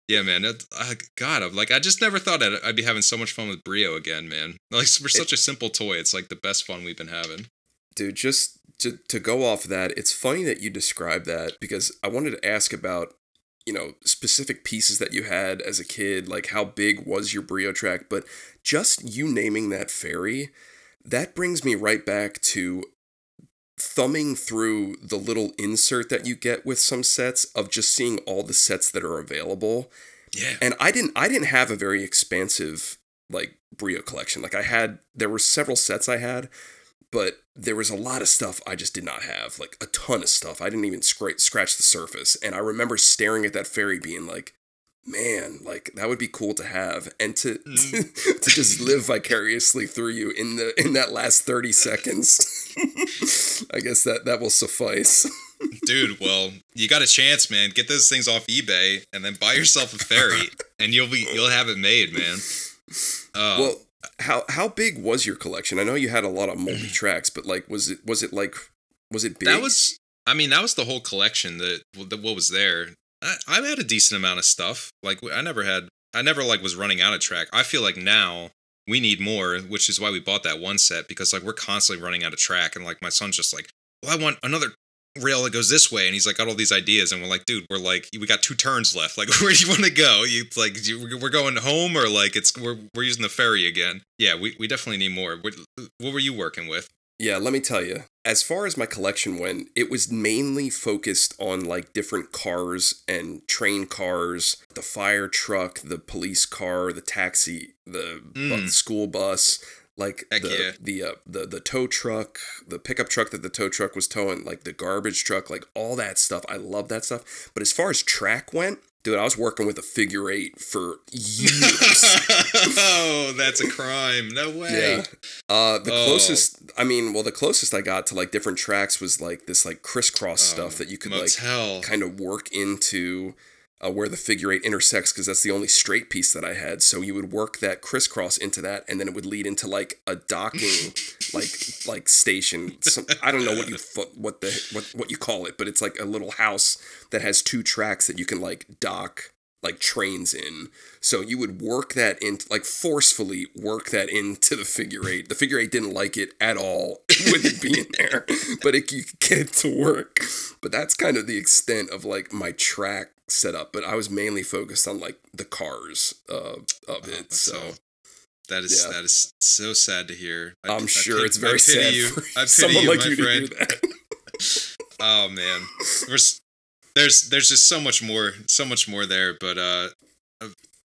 yeah man that, uh, god i'm like i just never thought I'd, I'd be having so much fun with brio again man. Like for such a simple toy. It's like the best fun we've been having. Dude just to, to go off of that it's funny that you describe that because i wanted to ask about you know specific pieces that you had as a kid like how big was your brio track? But just you naming that fairy that brings me right back to thumbing through the little insert that you get with some sets of just seeing all the sets that are available. Yeah. And I didn't I didn't have a very expansive like Brio collection. Like I had there were several sets I had, but there was a lot of stuff I just did not have. Like a ton of stuff. I didn't even scratch scratch the surface. And I remember staring at that fairy being like, man, like that would be cool to have and to *laughs* to, to just live vicariously through you in the in that last 30 seconds. *laughs* I guess that that will suffice. *laughs* dude well you got a chance man get those things off ebay and then buy yourself a fairy and you'll be you'll have it made man uh, Well, how how big was your collection? I know you had a lot of multi *clears throat* tracks, but like, was it was it like was it big? That was, I mean, that was the whole collection that, that what was there. I, I had a decent amount of stuff. Like I never had, I never like was running out of track. I feel like now we need more, which is why we bought that one set because like we're constantly running out of track, and like my son's just like, well, I want another rail that goes this way, and he's like got all these ideas, and we're like, dude, we're like, we got two turns left. Like, *laughs* where do you want to go? You like, you, we're going home, or like it's we're we're using the ferry again. Yeah, we we definitely need more. What, what were you working with? Yeah, let me tell you. As far as my collection went, it was mainly focused on like different cars and train cars, the fire truck, the police car, the taxi, the bu- Mm. school bus, like Heck the yeah. the uh, the the tow truck, the pickup truck that the tow truck was towing, like the garbage truck, like all that stuff. I love that stuff. But as far as track went, dude, I was working with a figure eight for years. *laughs* oh, that's a crime. No way. Yeah. Uh, the Oh. closest, I mean, well, the closest I got to like different tracks was like this like crisscross stuff that you could like kind of work into uh, where the figure eight intersects because that's the only straight piece that I had. So you would work that crisscross into that, and then it would lead into like a docking, *laughs* like like station. Some, I don't know what you what the what what you call it, but it's like a little house that has two tracks that you can like dock like trains in. So you would work that in, like forcefully work that into the figure eight. The figure eight didn't like it at all *laughs* with it being there, but it, you could get it to work. But that's kind of the extent of like my track setup. But I was mainly focused on like the cars uh, of it. that's So all. That is Yeah. that is so sad to hear. I- I'm I sure pity- it's very I pity sad you. I *laughs* pity someone you, like my you friend. *laughs* Oh man, there's there's there's just so much more, so much more there. But uh,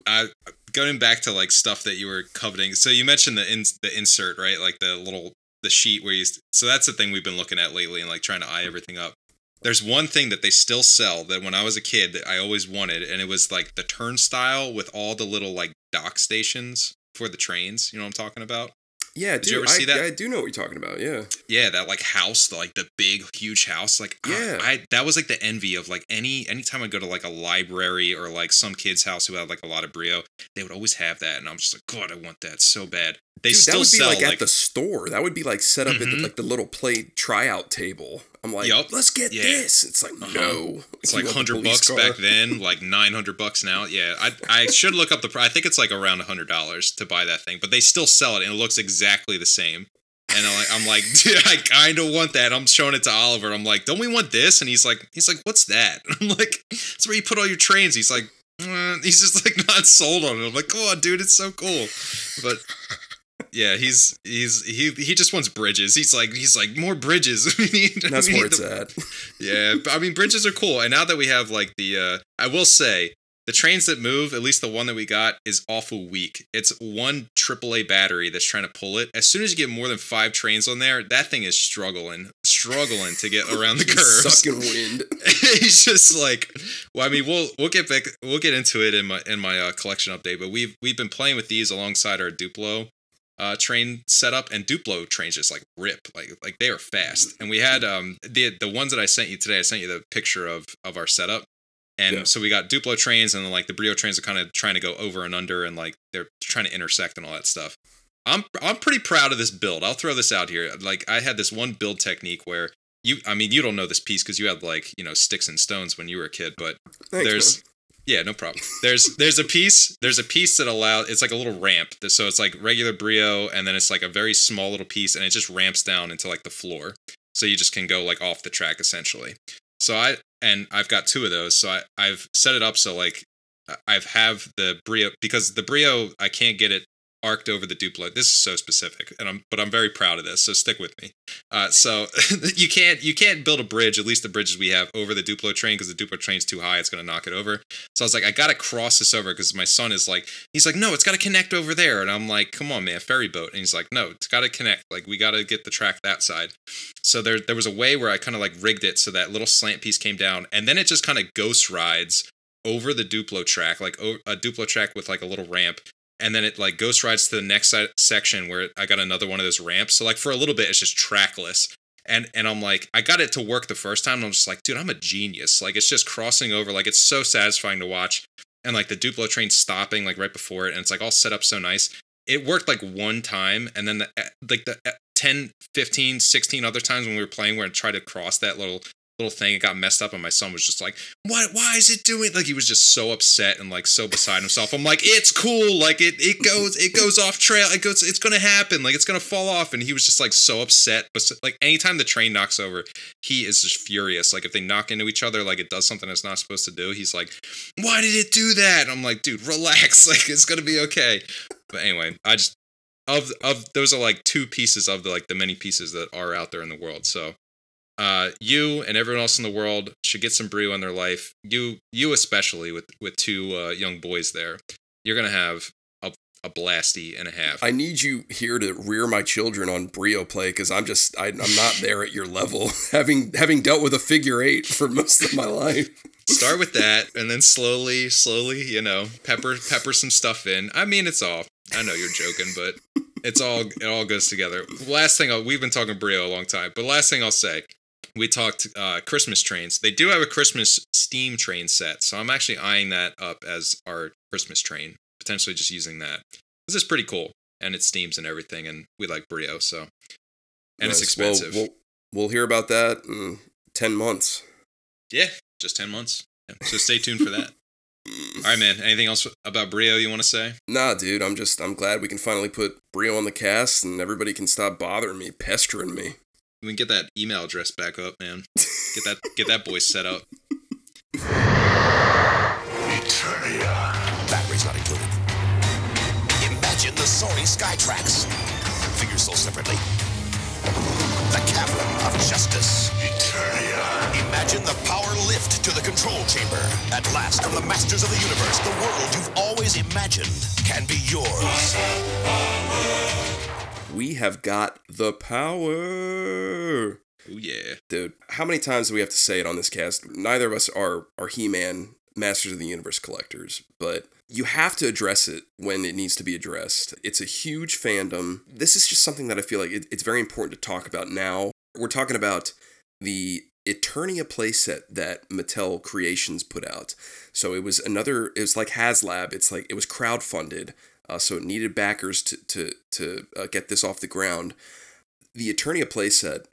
I going back to like stuff that you were coveting. So you mentioned the in, the insert, right? Like the little the sheet where you. So that's the thing we've been looking at lately and like trying to eye everything up. There's one thing that they still sell that when I was a kid that I always wanted, and it was like the turnstile with all the little like dock stations for the trains. You know what I'm talking about? Yeah, Did dude, you ever I, see that? yeah, I do know what you're talking about. Yeah. Yeah, that like house, the, like the big, huge house. Like, ah, Yeah. I that was like the envy of like any anytime I go to like a library or like some kid's house who had like a lot of brio, they would always have that, and I'm just like, God, I want that so bad. They Dude, still that would be sell like, like, at the store. That would be like set up at Mhm. the, like the little play tryout table. I'm like, Yup. let's get Yeah. this. It's like, Uh-huh. no. it's like want hundred bucks car. back then, like nine hundred bucks now. Yeah, I I should look up the price. I think it's like around hundred dollars to buy that thing, but they still sell it, and it looks exactly the same. And I'm like, I'm like, *laughs* dude, I kind of want that. I'm showing it to Oliver. I'm like, don't we want this? And he's like, he's like, what's that? *laughs* I'm like, it's where you put all your trains. He's like, "Mm," *laughs* he's just like not sold on it. I'm like, come on, dude, it's so cool. But yeah, he's he's he he just wants bridges. He's like he's like more bridges. *laughs* we need. That's we where need it's the- at. *laughs* yeah, but I mean bridges are cool. And now that we have like the uh I will say the trains that move, at least the one that we got, is awful weak. It's one AAA battery that's trying to pull it. As soon as you get more than five trains on there, that thing is struggling, struggling to get around the *laughs* curves. Sucking wind. He's just like, well, I mean, we'll we'll get back, we'll get into it in my in my uh, collection update. But we've we've been playing with these alongside our Duplo uh, train setup, and Duplo trains just like rip, like like they are fast. And we had um the the ones that I sent you today. I sent you the picture of of our setup, And Yeah. so we got Duplo trains, and then like the Brio trains are kind of trying to go over and under, and like they're trying to intersect and all that stuff. I'm I'm pretty proud of this build. I'll throw this out here. Like I had this one build technique where you, I mean, you don't know this piece because you had like you know sticks and stones when you were a kid, but Thanks, there's man. Yeah, no problem. There's there's a piece there's a piece that allows it's like a little ramp. So it's like regular brio, and then it's like a very small little piece, and it just ramps down into like the floor. So you just can go like off the track essentially. So I and I've got two of those. So I I've set it up so like I've have the brio because the brio I can't get it arced over the Duplo. This is so specific, and I'm but I'm very proud of this. So stick with me. Uh, so *laughs* you can't you can't build a bridge, at least the bridges we have, over the Duplo train because the Duplo train's too high. It's gonna knock it over. So I was like, I gotta cross this over because my son is like, he's like, no, it's gotta connect over there, and I'm like, come on, man, ferry boat, and he's like, no, it's gotta connect. Like we gotta get the track that side. So there there was a way where I kind of like rigged it so that little slant piece came down, and then it just kind of ghost rides over the Duplo track, like a Duplo track with like a little ramp, and then it like ghost rides to the next section where I got another one of those ramps. So like for a little bit, it's just trackless. And and I'm like, I got it to work the first time, and I'm just like, dude, I'm a genius. Like it's just crossing over, like it's so satisfying to watch. And like the Duplo train stopping like right before it, and it's like all set up so nice. It worked like one time, and then the like the eh, 10, 15, 16 other times when we were playing where I tried to cross that little little thing, it got messed up, and my son was just like, "What? Why is it doing?" Like he was just so upset and like so beside himself. I'm like, "It's cool. Like it it goes it goes off trail. It goes. It's gonna happen. Like it's gonna fall off." And he was just like so upset. But like anytime the train knocks over, he is just furious. Like if they knock into each other, like it does something it's not supposed to do. He's like, "Why did it do that?" And I'm like, "Dude, relax. *laughs* Like it's gonna be okay." But anyway, I just of of those are like two pieces of the like the many pieces that are out there in the world. So uh, you and everyone else in the world should get some brio in their life. You, you especially with with two uh, young boys there, you're gonna have a, a blasty and a half. I need you here to rear my children on brio play because I'm just I, I'm not *laughs* there at your level. *laughs* having having dealt with a figure eight for most of my life. Start with *laughs* that, and then slowly, slowly, you know, pepper pepper some stuff in. I mean, it's all. I know you're joking, but it's all it all goes together. Last thing I'll, we've been talking brio a long time, but last thing I'll say, we talked uh, Christmas trains. They do have a Christmas steam train set, so I'm actually eyeing that up as our Christmas train, potentially just using that. This is pretty cool, and it steams and everything, and we like brio, so and it's Nice. Well, expensive. We'll, we'll hear about that in ten months. yeah, just ten months. Yeah, So stay tuned for that. *laughs* All right, man. Anything else about brio you want to say? Nah, dude, I'm just I'm glad we can finally put Brio on the cast and everybody can stop bothering me, pestering me. We can get that email address back up, man. Get that get that boy set up. Eternia. Batteries not included. Imagine the soaring sky tracks. Figures sold separately. The cavern of justice. Eternia. Imagine the power lift to the control chamber. At last, from the masters of the universe, the world you've always imagined can be yours. We have got the power. Oh yeah. Dude, how many times do we have to say it on this cast? Neither of us are are He-Man Masters of the Universe collectors, but you have to address it when it needs to be addressed. It's a huge fandom. This is just something that I feel like it, it's very important to talk about now. We're talking about the Eternia playset that Mattel Creations put out. So it was another. It was like HasLab. It's like it was crowdfunded. Uh, so it needed backers to to to uh, get this off the ground. The attorney Eternia playset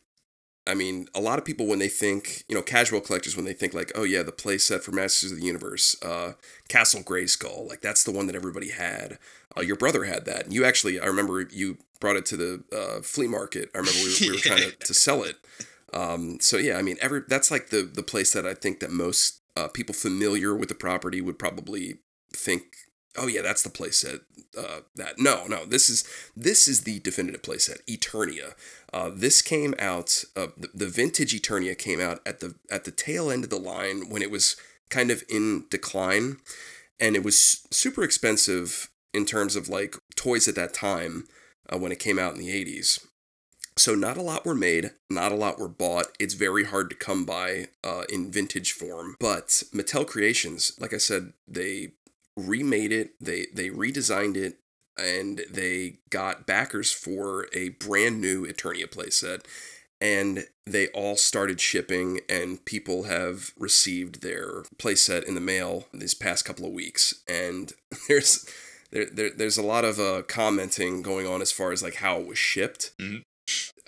I mean, a lot of people when they think, you know, casual collectors when they think like, oh yeah, the playset for Masters of the Universe, uh, Castle Grayskull, like that's the one that everybody had. Uh, your brother had that. And you actually, I remember you brought it to the uh, flea market. I remember we were, we were trying to, to sell it. Um, so yeah, I mean, every that's like the the place that I think that most uh, people familiar with the property would probably think, oh yeah, that's the playset. Uh, that no, no, this is this is the definitive playset, Eternia. Uh, this came out. Uh, the, the vintage Eternia came out at the at the tail end of the line when it was kind of in decline, and it was super expensive in terms of like toys at that time uh, when it came out in the '80s. So not a lot were made, not a lot were bought. It's very hard to come by uh, in vintage form. But Mattel Creations, like I said, they remade it, they they redesigned it, and they got backers for a brand new Eternia playset. and they all started shipping and people have received their playset in the mail these past couple of weeks and *laughs* there's there, there there's a lot of uh, commenting going on as far as like how it was shipped Mhm. *laughs*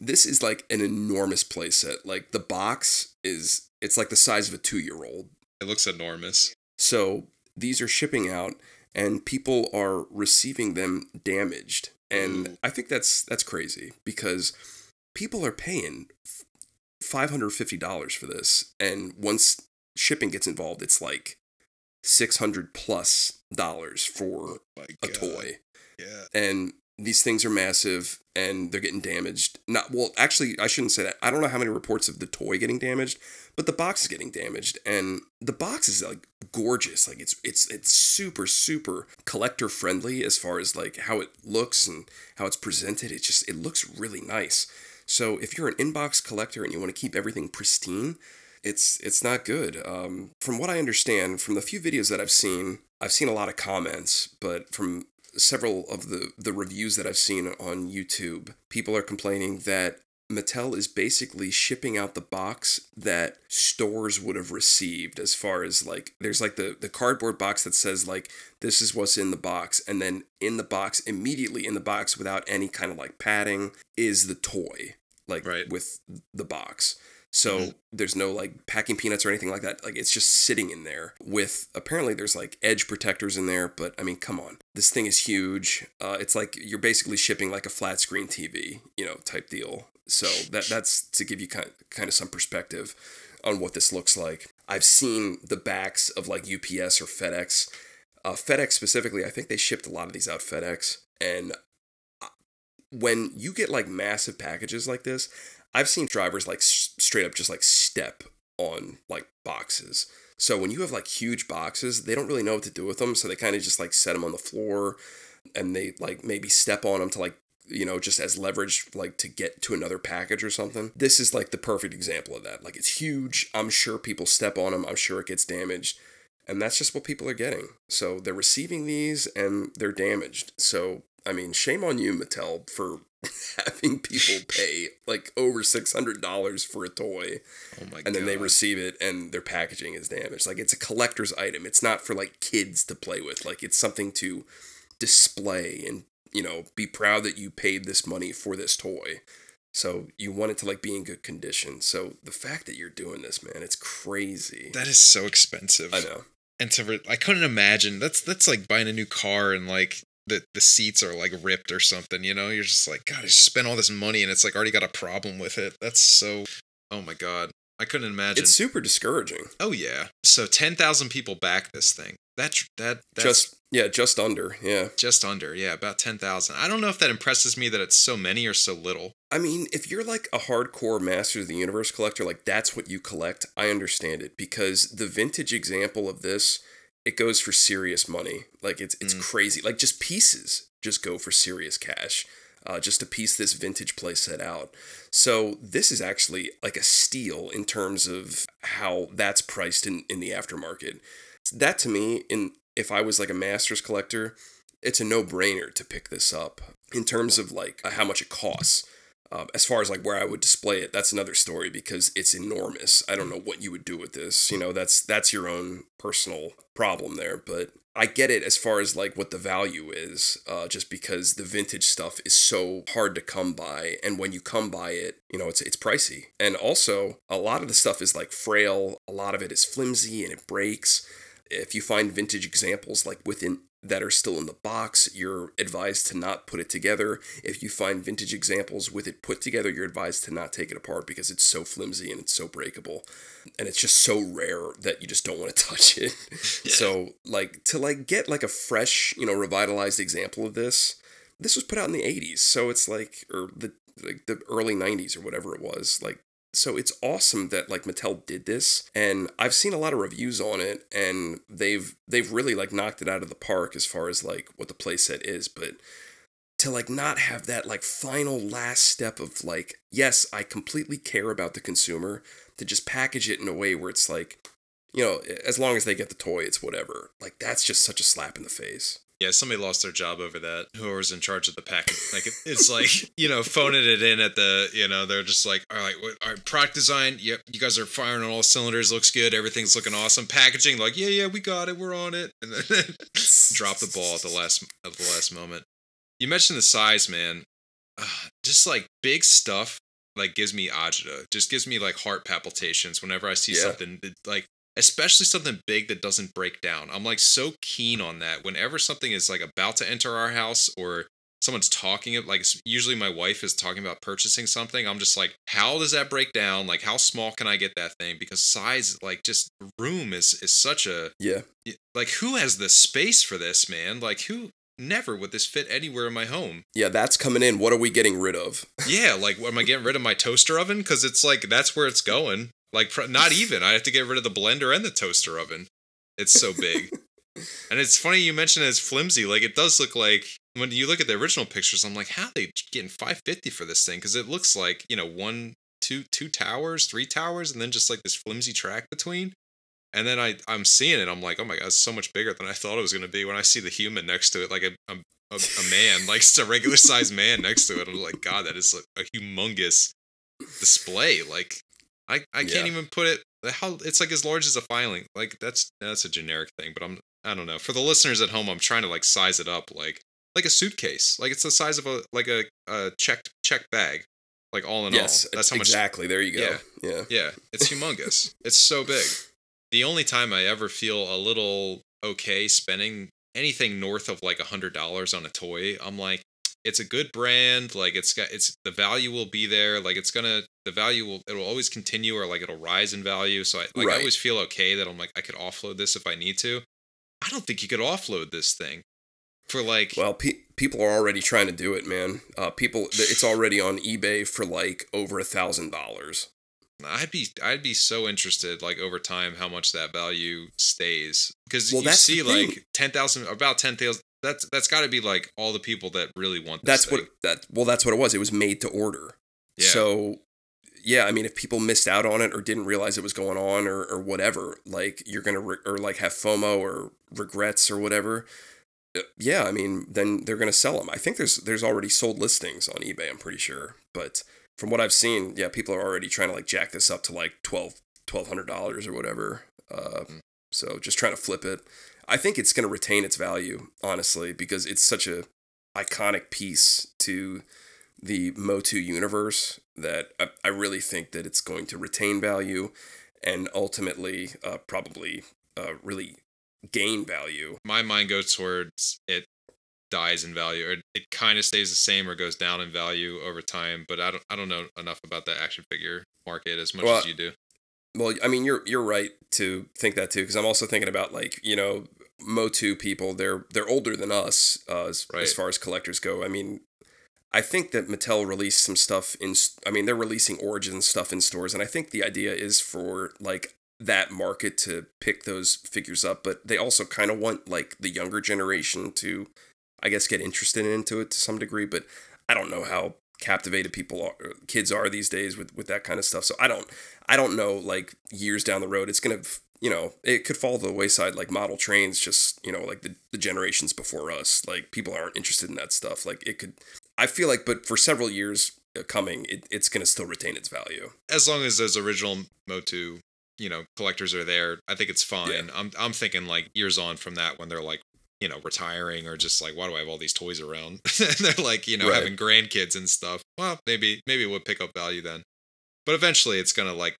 this is like an enormous playset like the box is it's like the size of a two-year-old It looks enormous. so these are shipping out and people are receiving them damaged. And Ooh. I think that's that's crazy because people are paying $550 for this and once shipping gets involved it's like 600 plus dollars for oh My a toy. Yeah. And these things are massive and they're getting damaged. Not well, actually, I shouldn't say that. I don't know how many reports of the toy getting damaged, but the box is getting damaged, and the box is like gorgeous. Like it's it's it's super super collector friendly as far as like how it looks and how it's presented. It just it looks really nice. So if you're an inbox collector and you want to keep everything pristine, it's it's not good. Um, from what I understand, from the few videos that I've seen, I've seen a lot of comments, but from several of the the reviews that I've seen on YouTube, people are complaining that Mattel is basically shipping out the box that stores would have received as far as like there's like the the cardboard box that says like this is what's in the box and then in the box immediately in the box without any kind of like padding is the toy like Right. with the box so Mhm. there's no like packing peanuts or anything like that. Like it's just sitting in there with apparently there's like edge protectors in there, but I mean, come on. This thing is huge. Uh, it's like you're basically shipping like a flat screen TV, you know, type deal. So that that's to give you kind kind of some perspective on what this looks like. I've seen the backs of like UPS or FedEx. Uh, FedEx specifically, I think they shipped a lot of these out FedEx, and uh, when you get like massive packages like this, I've seen drivers like straight up just like step on like boxes. So when you have like huge boxes, they don't really know what to do with them. So they kind of just like set them on the floor and they like maybe step on them to like, you know, just as leverage, like to get to another package or something. This is like the perfect example of that. Like it's huge. I'm sure people step on them. I'm sure it gets damaged. And that's just what people are getting. So they're receiving these and they're damaged. So, I mean, shame on you, Mattel, for *laughs* having people pay like over $600 for a toy Oh my god. and then they receive it and their packaging is damaged. Like it's a collector's item. It's not for like kids to play with. Like it's something to display and, you know, be proud that you paid this money for this toy. So you want it to like be in good condition. So the fact that you're doing this, man, it's crazy. That is so expensive. I know. and to re- I couldn't imagine that's that's like buying a new car and like the the seats are like ripped or something. You know, you're just like God, I just spent all this money and it's like already got a problem with it. That's so. Oh my god, I couldn't imagine. It's super discouraging. oh yeah, so ten thousand people back this thing. That that that's just yeah, just under. Yeah. just under yeah, about ten thousand. I don't know if that impresses me that it's so many or so little. I mean, if you're like a hardcore Master of the Universe collector, like that's what you collect, I understand it because the vintage example of this, it goes for serious money. Like it's it's Mm. crazy. Like just pieces just go for serious cash. Uh, just to piece this vintage playset out. So this is actually like a steal in terms of how that's priced in, in the aftermarket. That to me, in if I was like a Masters collector, it's a no-brainer to pick this up in terms of like how much it costs. Um, as far as like where I would display it, that's another story because it's enormous. I don't know what you would do with this. You know, that's that's your own personal problem there. But I get it as far as like what the value is, uh, just because the vintage stuff is so hard to come by, and when you come by it, you know, it's it's pricey. And also, a lot of the stuff is like frail. A lot of it is flimsy and it breaks. If you find vintage examples like within that are still in the box, you're advised to not put it together. If you find vintage examples with it put together, you're advised to not take it apart because it's so flimsy and it's so breakable. And it's just so rare that you just don't want to *laughs* touch it. So, like to like get like a fresh, you know, revitalized example of this, this was put out in the 80s. So it's like or the like the early 90s or whatever it was. Like so it's awesome that like Mattel did this and I've seen a lot of reviews on it and they've they've really like knocked it out of the park as far as like what the playset is but to like not have that like final last step of like yes I completely care about the consumer to just package it in a way where it's like you know as long as they get the toy it's whatever. Like that's just such a slap in the face Yeah, somebody lost their job over that. Whoever was in charge of the package, like it, it's like *laughs* you know, phoning it in at the, you know, they're just like, all right, what, all right, product design, yep, you guys are firing on all cylinders, looks good, everything's looking awesome. Packaging, like, yeah, yeah, we got it, we're on it, and then *laughs* drop the ball at the last at the last moment. You mentioned the size, man. Uh, just like big stuff, like gives me agita. Just gives me like heart palpitations whenever I see Yeah. something like especially something big that doesn't break down. I'm like so keen on that. Whenever something is like about to enter our house or someone's talking it like usually my wife is talking about purchasing something i'm just like how does that break down like how small can i get that thing because size like just room is is such a Yeah. like who has the space for this man like who never would this fit anywhere in my home Yeah, that's coming in. What are we getting rid of? yeah like am i getting rid of my toaster oven because it's like that's where it's going like pr- not even i have to get rid of the blender and the toaster oven it's so big *laughs* and it's funny you mentioned it's flimsy like it does look like when you look at the original pictures i'm like how are they getting 550 for this thing because it looks like you know one two two towers three towers and then just like this flimsy track between and then I I'm seeing it. I'm like, oh my god, it's so much bigger than I thought it was gonna be. When I see the human next to it, like a a, a, a man, like it's a regular sized man next to it, I'm like, God, that is like a humongous display. Like I I can't even put it. How it's like as large as a filing. Like that's that's a generic thing, but I'm I don't know. For the listeners at home, I'm trying to like size it up, like like a suitcase. Like it's the size of a like a, a checked check bag. Like all in yes, all, that's how much exactly. There you go. Yeah. Yeah. yeah, it's humongous. *laughs* it's so big. The only time I ever feel a little okay spending anything north of like a hundred dollars on a toy, I'm like, it's a good brand. Like it's got it's the value will be there. Like it's gonna the value will it'll always continue or like it'll rise in value. So I like I always feel okay that I'm like I could offload this if I need to. I don't think you could offload this thing for like Well, pe- people are already trying to do it, man. Uh, people, it's already on eBay for like over a thousand dollars. I'd be I'd be so interested like over time how much that value stays because Well, you see like ten thousand about ten thousand that's that's got to be like all the people that really want this That's thing. what that. Well, that's what it was. It was made to order. yeah So, yeah, I mean, if people missed out on it or didn't realize it was going on or, or whatever, like you're gonna re- or like have FOMO or regrets or whatever. uh, Yeah, I mean, then they're gonna sell them. I think there's there's already sold listings on eBay. I'm pretty sure, but from what I've seen, yeah, people are already trying to like jack this up to like twelve twelve hundred dollars or whatever. Uh, Mm. so just trying to flip it. I think it's gonna retain its value, honestly, because it's such a iconic piece to the Motu universe that I, I really think that it's going to retain value and ultimately uh, probably uh, really gain value. my mind goes towards it dies in value or it kind of stays the same or goes down in value over time but I don't I don't know enough about the action figure market as much Well, as you do Well, I mean, you're you're right to think that too, because I'm also thinking about like you know Motu people. They're they're older than us uh, as Right. as far as collectors go. I mean, I think that Mattel released some stuff in. I mean, they're releasing Origin stuff in stores, and I think the idea is for like that market to pick those figures up, but they also kind of want like the younger generation to, I guess, get interested into it to some degree. But I don't know how captivated people are, kids are these days with with that kind of stuff. So I don't I don't know like years down the road it's gonna you know it could fall to the wayside like model trains just you know like the, the generations before us like people aren't interested in that stuff like it could I feel like but for several years uh, coming it, it's gonna still retain its value. as long as those original Motu, you know, collectors are there, I think it's fine. Yeah. I'm I'm thinking like years on from that when they're like, you know, retiring or just like, why do I have all these toys around? *laughs* and they're like, you know, Right. having grandkids and stuff. Well, maybe maybe it would pick up value then. But eventually it's gonna like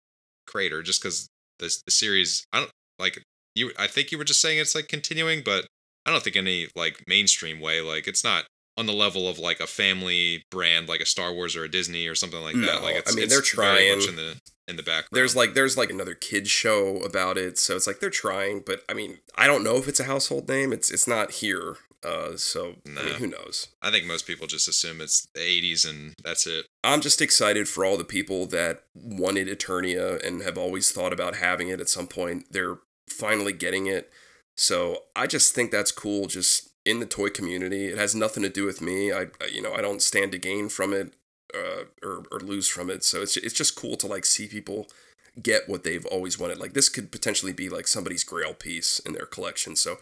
crater just because the the series I don't like you I think you were just saying it's like continuing, but I don't think any like mainstream way. Like it's not on the level of like a family brand like a Star Wars or a Disney or something like No, that. Like I mean, it's they're trying. in the in the background. There's like there's like another kids show about it so it's like they're trying but I mean I don't know if it's a household name it's it's not here uh so I mean who knows. I think most people just assume it's the 80s and that's it. I'm just excited for all the people that wanted Eternia and have always thought about having it at some point. They're finally getting it. So I just think that's cool just in the toy community. It has nothing to do with me. I you know, I don't stand to gain from it uh, or or lose from it. So it's it's just cool to like see people get what they've always wanted. Like this could potentially be like somebody's grail piece in their collection. So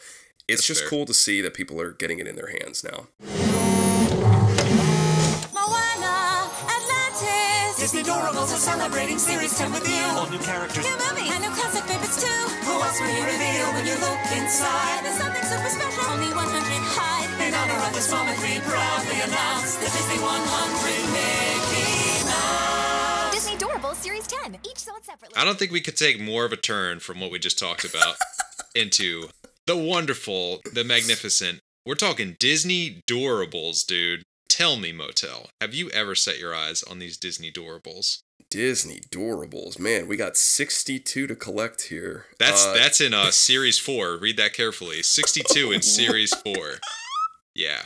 it's That's just fair. cool to see that people are getting it in their hands now. Celebrating Series 10 with you. All new characters. New movies and new classic favorites too. Who else will you reveal when you look inside? There's something super special. Only 100 hide. In honor of this moment, we proudly announce the Disney 100 Mickey Mouse. Disney Doorable Series 10. Each sold separately. I don't think we could take more of a turn from what we just talked about *laughs* into the wonderful, the magnificent. We're talking Disney Doorables, dude. Tell me, Motyl, have you ever set your eyes on these Disney Doorables? Disney Doorables, man, we got 62 to collect here. That's Uh, that's in uh *laughs* series four. Read that carefully. Sixty-two in series four. Yeah,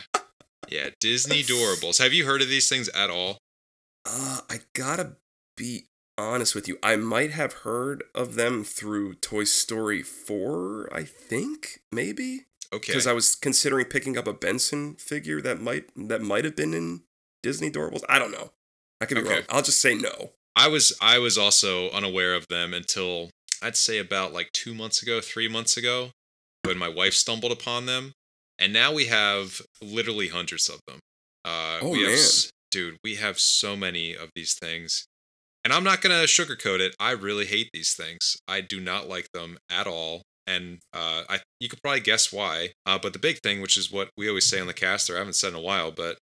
yeah. Disney Doorables. Have you heard of these things at all? Uh, I gotta be honest with you. I might have heard of them through Toy Story 4, I think, maybe. Okay. Because I was considering picking up a Benson figure that might that might have been in Disney Doorables. I don't know. I could be Okay. wrong. I'll just say no. I was I was also unaware of them until I'd say about like two months ago, three months ago, when my wife stumbled upon them, and now we have literally hundreds of them. Uh, Oh, we man. s- dude, we have so many of these things, and I'm not gonna sugarcoat it. I really hate these things. I do not like them at all, and uh, I you could probably guess why. Uh, but the big thing, which is what we always say on the cast, or I haven't said in a while, but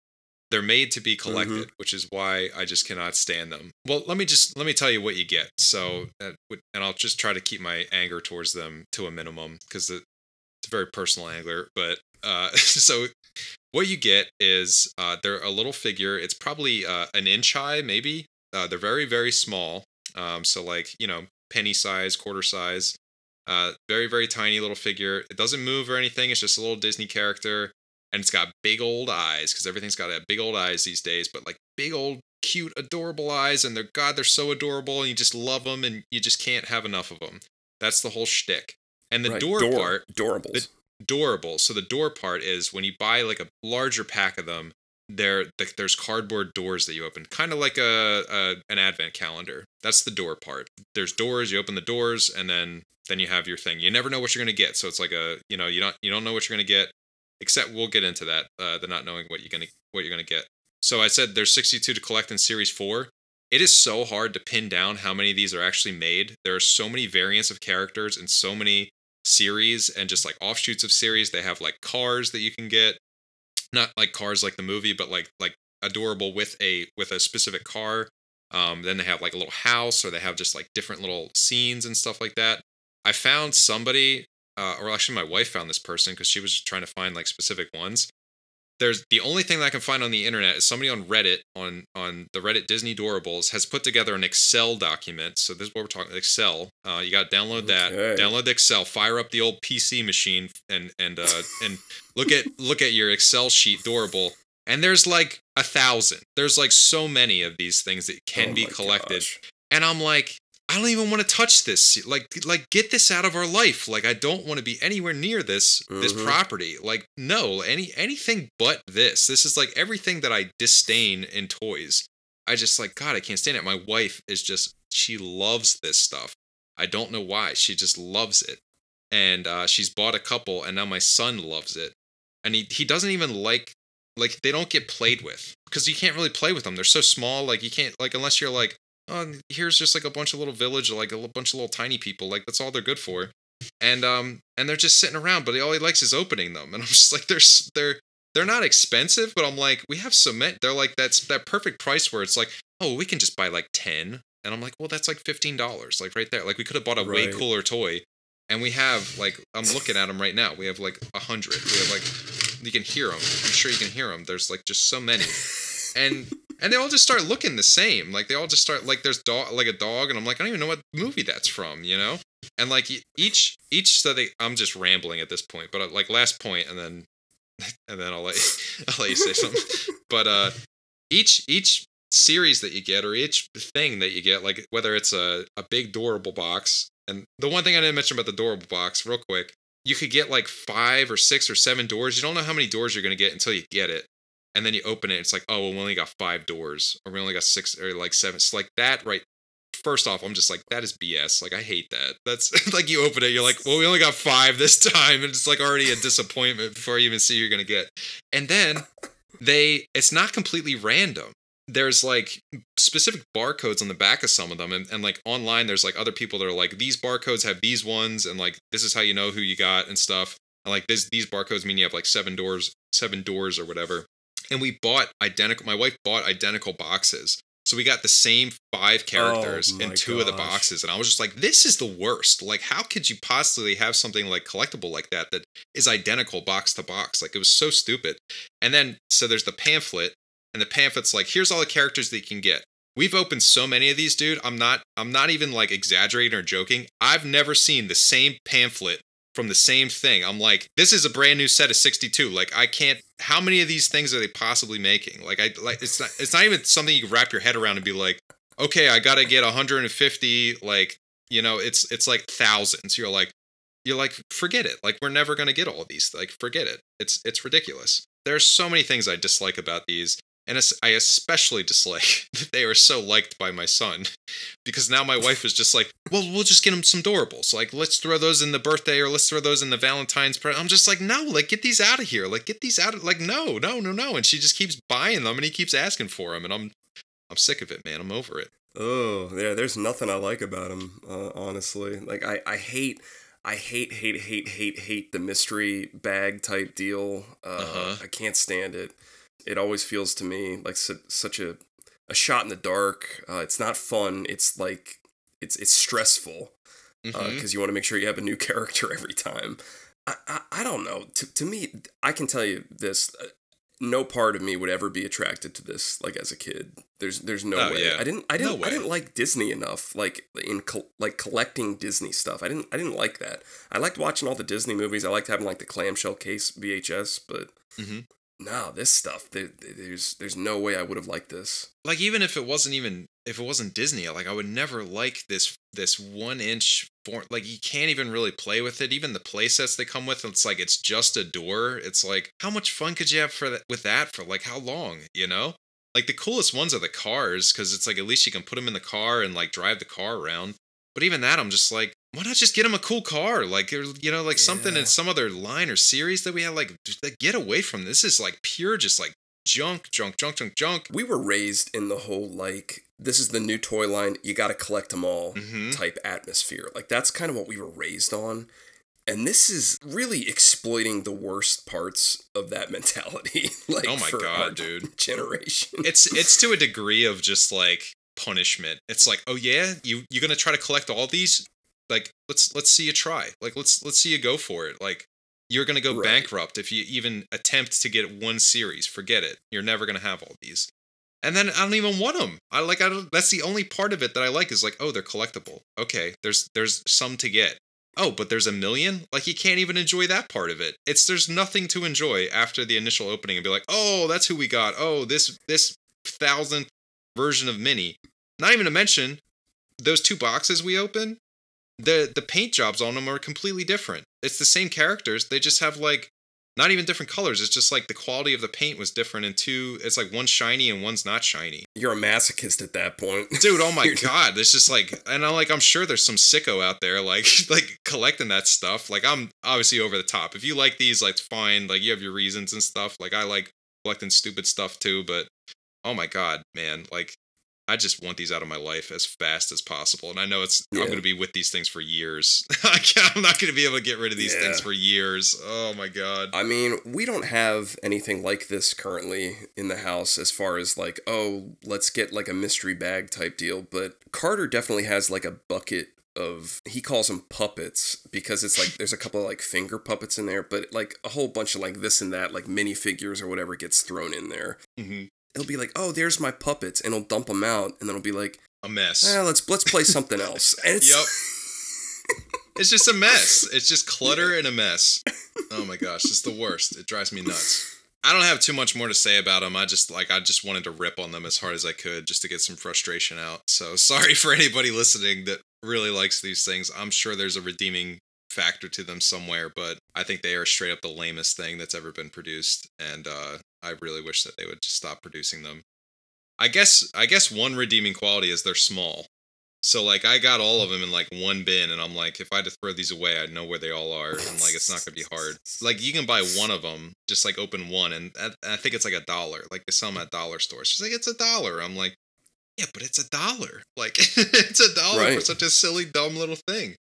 they're made to be collected, which is why I just cannot stand them. Well, let me just let me tell you what you get. So, uh, and I'll just try to keep my anger towards them to a minimum because it's a very personal angler. But uh, *laughs* so what you get is uh, they're a little figure. It's probably uh, an inch high, maybe. Uh, they're very very small. Um, so like you know penny size, quarter size. Uh, very very tiny little figure. It doesn't move or anything. It's just a little Disney character and it's got big old eyes because everything's got that big old eyes these days but like big old cute adorable eyes and they're god they're so adorable and you just love them and you just can't have enough of them that's the whole shtick. And the Right, door, door- part Doorables. the- adorable so the door part is when you buy like a larger pack of them there th- there's cardboard doors that you open kind of like a, a an advent calendar. That's the door part. There's doors you open the doors and then then you have your thing. You never know what you're going to get so it's like a you know you don't you don't know what you're going to get except we'll get into that uh, the not knowing what you're gonna what you're gonna get. So i said there's 62 to collect in series 4 it is so hard to pin down how many of these are actually made. There are so many variants of characters and so many series and just like offshoots of series. They have like cars that you can get. Not like cars like the movie but like like adorable with a with a specific car. Um then they have like a little house or they have just like different little scenes and stuff like that. I found somebody uh, or actually my wife found this person because she was just trying to find like specific ones. There's the only thing that i can find on the internet is somebody on reddit on on the reddit disney doorables has put together an excel document. So this is what we're talking excel uh, you got to download that. Okay. download the excel fire up the old pc machine and and uh and look at *laughs* look at your excel sheet doorable and there's like a thousand. There's like so many of these things that can Oh be collected. gosh. and I'm like, I don't even want to touch this. Like, like get this out of our life. Like, I don't want to be anywhere near this this Mhm. property. Like, no, any anything but this. This is like everything that I disdain in toys. I just like God. I can't stand it. My wife is just she loves this stuff. I don't know why. She just loves it, and uh, she's bought a couple, and now my son loves it, and he he doesn't even like like they don't get played with because you can't really play with them. They're so small. Like you can't like unless you're like oh, here's just like a bunch of little village, like a bunch of little tiny people. Like that's all they're good for. And um, and they're just sitting around, but all he likes is opening them. *laughs* And I'm just like, they're they're they're not expensive, but I'm like, we have so many. They're like that's that perfect price where it's like, oh, we can just buy like ten. And I'm like, well, that's like fifteen dollars, like right there. Like we could have bought a way cooler toy. And we have like I'm looking at them right now. We have like a hundred. We have like you can hear them. I'm sure you can hear them. There's like just so many, and and they all just start looking the same. Like they all just start like there's dog like a dog, and I'm like I don't even know what movie that's from, you know. And like each each so they I'm just rambling at this point, but uh, like last point, and then *laughs* and then I'll let *laughs* I'll let you say something. But uh, each each series that you get or each thing that you get, like whether it's a a big doorable box, and the one thing I didn't mention about the doorable box, real quick, you could get like five or six or seven doors. You don't know how many doors you're gonna get until you get it and then you open it it's like oh well we only got five doors or we only got six or like seven it's like that right first off, I'm just like, that is BS. Like, I hate that. That's *laughs* like you open it, you're like, well, we only got five this *laughs* time, and it's like already a disappointment before you even see you're gonna get. And then they, it's not completely random. There's like specific barcodes on the back of some of them, and, and like online, there's like other people that are like, these barcodes have these ones, and like this is how you know who you got and stuff. And like this, these barcodes mean you have like seven doors, seven doors or whatever. And we bought identical. My wife bought identical boxes. So we got the same five oh characters Oh in two of the boxes, and I was just like, "This is the worst! Like, how could you possibly have something like collectible like that that is identical box to box? Like, it was so stupid." And then, so there's the pamphlet, and the pamphlet's like, "Here's all the characters that you can get." We've opened so many of these, dude. I'm not, I'm not even like exaggerating or joking. I've never seen the same pamphlet from the same thing. I'm like, this is a brand new set of 62. Like, I can't. How many of these things are they possibly making? Like, I like it's not. It's not even something you can wrap your head around and be like, okay, I got to get 150. Like, you know, it's it's like thousands. You're like, you're like, forget it. Like, we're never gonna get all these. Like, forget it. It's it's ridiculous. There's so many things I dislike about these. And I especially dislike *laughs* that they are so liked by my son because now my wife is just like, well, we'll just get him some Doorables. Like, let's throw those in the birthday or let's throw those in the Valentine's present. I'm just like, no, like, get these out of here. Like, get these out of, like, no, no, no, no. And she just keeps buying them and he keeps asking for them. And I'm, I'm sick of it, man. I'm over it. Oh, yeah, there's nothing I like about him, uh, honestly. Like I, I hate I hate hate hate hate hate the mystery bag type deal. Uh, Uh-huh. I can't stand it. It always feels to me like su- such a a shot in the dark. Uh, it's not fun. It's like it's it's stressful because Mhm. you want to make sure you have a new *laughs* character every time. I, I, I don't know. To, to me, I can tell you this. uh, No part of me would ever be attracted to this. Like as a kid, there's there's no Oh, way. yeah. I didn't I didn't I didn't like Disney enough. Like in col- like collecting Disney stuff. I didn't I didn't like that. I liked watching all the Disney movies. I liked having like the clamshell case VHS. But Mhm. No, this stuff. There, there's there's no way I would have liked this. like even if it wasn't even if it wasn't Disney, like I would never like this this one inch form. Like you can't even really play with it. Even the play sets they come with, it's like it's just a door. It's like how much fun could you have for that with that for like how long? You know, like the coolest ones are the cars because it's like at least you can put them in the car and like drive the car around. But even that, I'm just like, why not just get him a cool car? Like or, you know, like something in some other line or series that we had Like, like get away from this. This is like pure, just like junk, junk, junk, junk, junk. We were raised in the whole like this is the new toy line. You got to collect them all Mhm. type atmosphere. Like that's kind of what we were raised on. And this is really exploiting the worst parts of that *laughs* mentality. like Oh my God, dude. *laughs* generation. it's it's to a degree of just like punishment. It's like, oh yeah, you you're gonna try to collect all these? Like let's let's see you try. Like let's let's see you go for it. Like you're gonna go Right. bankrupt if you even attempt to get one series. Forget it. You're never gonna have all these. And then I don't even want them. I like I don't. That's the only part of it that I like is like, oh, they're collectible. Okay, there's there's some to get. Oh, but there's a million. Like you can't even enjoy that part of it. It's there's nothing to enjoy after the initial opening and be like, oh, that's who we got. Oh, this this thousandth version of Minnie. Not even to mention those two boxes we open. The the paint jobs on them are completely different. It's the same characters. They just have like not even different colors. It's just like the quality of the paint was different. And two, it's like one's shiny and one's not shiny. You're a masochist at that point. *laughs* Dude, oh my god, it's just like, and I'm like, I'm sure there's some sicko out there like *laughs* like collecting that stuff. Like I'm obviously over the top. If you like these, like fine. Like you have your reasons and stuff. Like I like collecting stupid stuff too. But oh my god, man, like I just want these out of my life as fast as possible. And I know it's I'm going to be with these things for years. *laughs* I'm not going to be able to get rid of these things for years. Oh my god. I mean, we don't have anything like this currently in the house as far as like, oh, let's get like a mystery bag type deal. But Carter definitely has like a bucket of, he calls them puppets because it's like there's a couple of like finger puppets in there, but like a whole bunch of like this and that, like minifigures or whatever gets thrown in there. hmm He'll be like, oh, there's my puppets, and he'll dump them out, and then he'll be like, A mess. eh, let's let's play something else. *laughs* And it's, Yep. *laughs* It's just a mess. It's just clutter and a mess. Oh my gosh, it's the worst. It drives me nuts. I don't have too much more to say about them. I just like I just wanted to rip on them as hard as I could just to get some frustration out. So *laughs* sorry for anybody listening that really likes these things. I'm sure there's a redeeming factor to them somewhere, but I think they are straight up the lamest thing that's ever been produced and uh I really wish that they would just stop producing them. I guess I guess one redeeming quality is they're small. So like I got all of them in like one bin, and I'm like, if I had to throw these away, I'd know where they all are, and like it's not gonna be hard. Like you can buy one of them, just like open one, and I, think it's like a dollar. Like they sell them at dollar stores. She's like, it's a dollar. I'm like, yeah, but it's a dollar. Like *laughs* it's a dollar for such a silly, dumb little thing.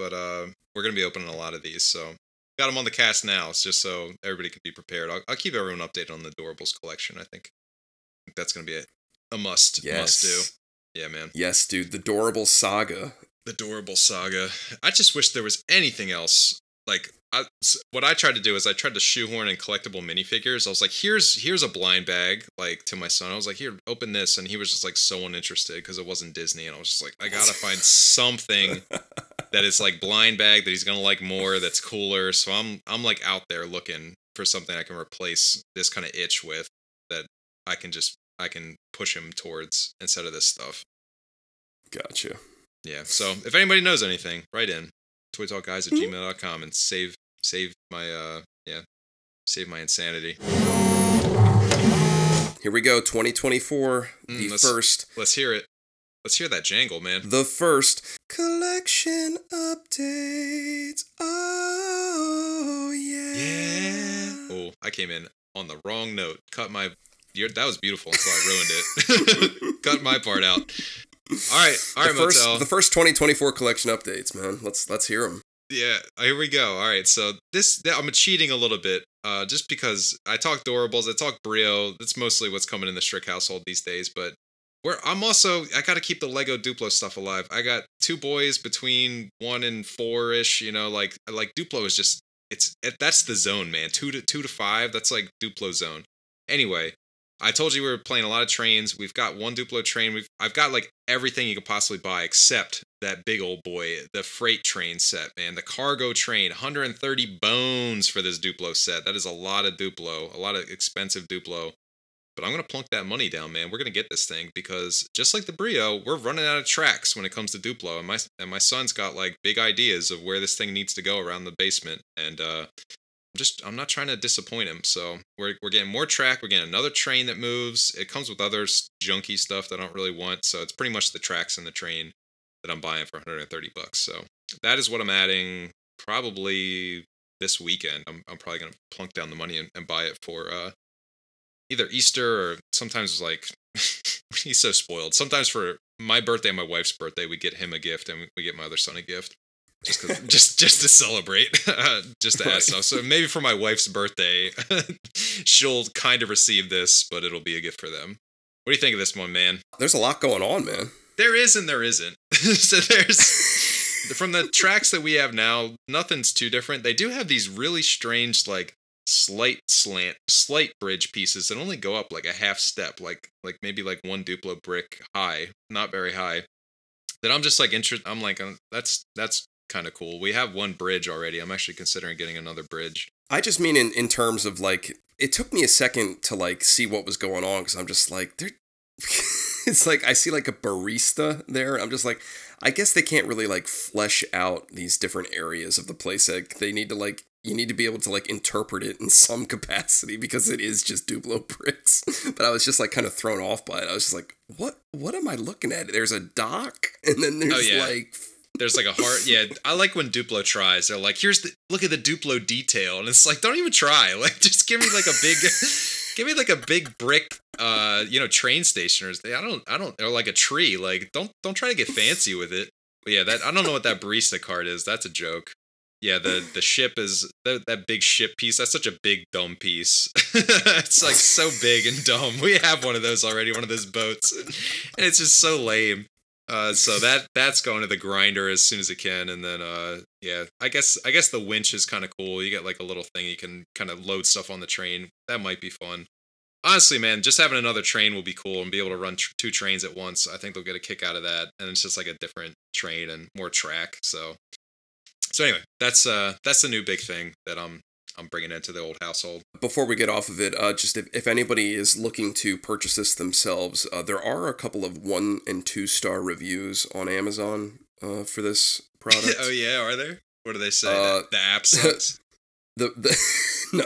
But uh, we're gonna be opening a lot of these, so got them on the cast now, it's just so everybody can be prepared. I'll, I'll keep everyone updated on the Adorables collection. I think, I think that's gonna be a, a must Yes. must do. Yeah, man. Yes, dude. The Doorable Saga. The Adorable Saga. I just wish there was anything else. Like, I, what I tried to do is I tried to shoehorn in collectible minifigures. I was like, here's here's a blind bag, like to my son. I was like, here, open this, and he was just like so uninterested because it wasn't Disney, and I was just like, I gotta find something *laughs* that is like blind bag that he's gonna like more, that's cooler. So I'm I'm like out there looking for something I can replace this kind of itch with that I can just I can push him towards instead of this stuff. Gotcha. Yeah. So if anybody knows anything, write in toytalkguys at gmail.com and save save my uh yeah save my insanity. Here we go. 2024. Mm, the let's- first. Let's hear it. Let's hear that jangle, man. The first collection updates. Oh yeah. Yeah. Oh, I came in on the wrong note. Cut my. You're, that was beautiful until I ruined it. *laughs* Cut my part out. All right, all right, the first, Motyl. the first 2024 collection updates, man. Let's let's hear them. Yeah, here we go. All right, so this I'm cheating a little bit, uh, just because I talk Doorables, I talk Brio. That's mostly what's coming in the Strick household these days. But where I'm also I got to keep the Lego Duplo stuff alive. I got two boys between one and four ish. You know, like like Duplo is just it's it, that's the zone, man. Two to two to five. That's like Duplo zone. Anyway, I told you we were playing a lot of trains. We've got one Duplo train. We've I've got like everything you could possibly buy except that big old boy, the freight train set, man. The cargo train, 130 bones for this Duplo set. That is a lot of Duplo, a lot of expensive Duplo. But I'm gonna plunk that money down, man. We're gonna get this thing because just like the Brio, we're running out of tracks when it comes to Duplo, and my and my son's got like big ideas of where this thing needs to go around the basement, and uh, just I'm not trying to disappoint him. So we're we're getting more track. We're getting another train that moves. It comes with other junky stuff that I don't really want. So it's pretty much the tracks and the train that I'm buying for 130 bucks. So that is what I'm adding probably this weekend. I'm I'm probably gonna plunk down the money and, and buy it for uh either Easter or sometimes like *laughs* he's so spoiled. Sometimes for my birthday and my wife's birthday, we get him a gift and we get my other son a gift. Just, just, just to celebrate, *laughs* just to add Right. stuff. So maybe for my wife's birthday, *laughs* she'll kind of receive this, but it'll be a gift for them. What do you think of this one, man? There's a lot going on, man. There is and there isn't. *laughs* so there's from the tracks that we have now, nothing's too different. They do have these really strange, like slight slant, slight bridge pieces that only go up like a half step, like like maybe like one Duplo brick high, not very high. That I'm just like interested. I'm like, uh, that's that's kind of cool. We have one bridge already. I'm actually considering getting another bridge. I just mean in, in terms of like it took me a second to like see what was going on because I'm just like there *laughs* it's like I see like a barista there. I'm just like I guess they can't really like flesh out these different areas of the place. Like they need to like you need to be able to like interpret it in *laughs* some capacity because it is just Duplo *laughs* bricks. But I was just like kind of thrown off by it. I was just like, what what am I looking at? There's a dock and then there's Oh, yeah. like There's like a heart. *laughs* Yeah, I like when Duplo tries. They're like, "Here's the look at the Duplo detail," and it's like, don't even try. *laughs* Like, just give me like a big, *laughs* give me like a big brick, uh, you know, train station or I don't, I don't, or like a tree. Like, don't, don't try to get fancy with it. But yeah, that I don't know what that barista card is. That's a joke. Yeah, the the ship is that, that big ship piece. That's such a big dumb piece. it's like so big and dumb. We have one of those already, one of those boats, and it's just so lame. Uh, so that that's going to the grinder as soon as it can, and then uh, yeah, I guess I guess the winch is kind of cool. You get like a little thing you can kind of load stuff on the train. That might be fun. Honestly, man, just having another train will be cool and be able to run tr- two trains at once. I think they'll get a kick out of that, and it's just like a different train and more track. So, so anyway, that's uh that's the new big thing that I'm I'm bringing it into the old household. before we get off of it, uh, just if, if anybody is looking to purchase this themselves, uh, there are a couple of one and two star reviews on Amazon uh, for this *laughs* product. oh yeah, are there? What do they say? Uh, the app sucks. *laughs* The the *laughs* no,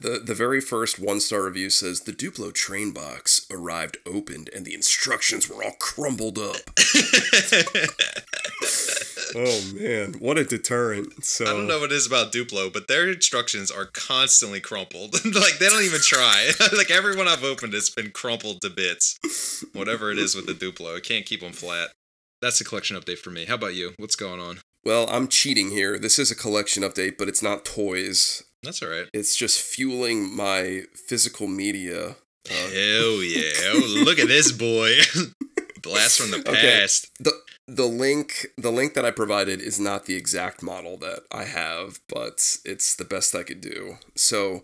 the the very first one star review says the Duplo train box arrived opened and the instructions were all crumbled up. *laughs* oh man, what a deterrent! So I don't know what it is about Duplo, but their instructions are constantly crumpled. *laughs* like they don't even try. like everyone I've opened has been crumpled to bits. Whatever it is with the Duplo, it can't keep them flat. That's a collection update for me. How about you? What's going on? Well, I'm cheating here. This is a collection update, but it's not toys. That's all right. It's just fueling my physical media. Uh, Hell yeah! Oh, look at this boy. *laughs* Blast from the *laughs* Okay. past. the the link the link that I provided is not the exact model that I have, but it's the best I could do. So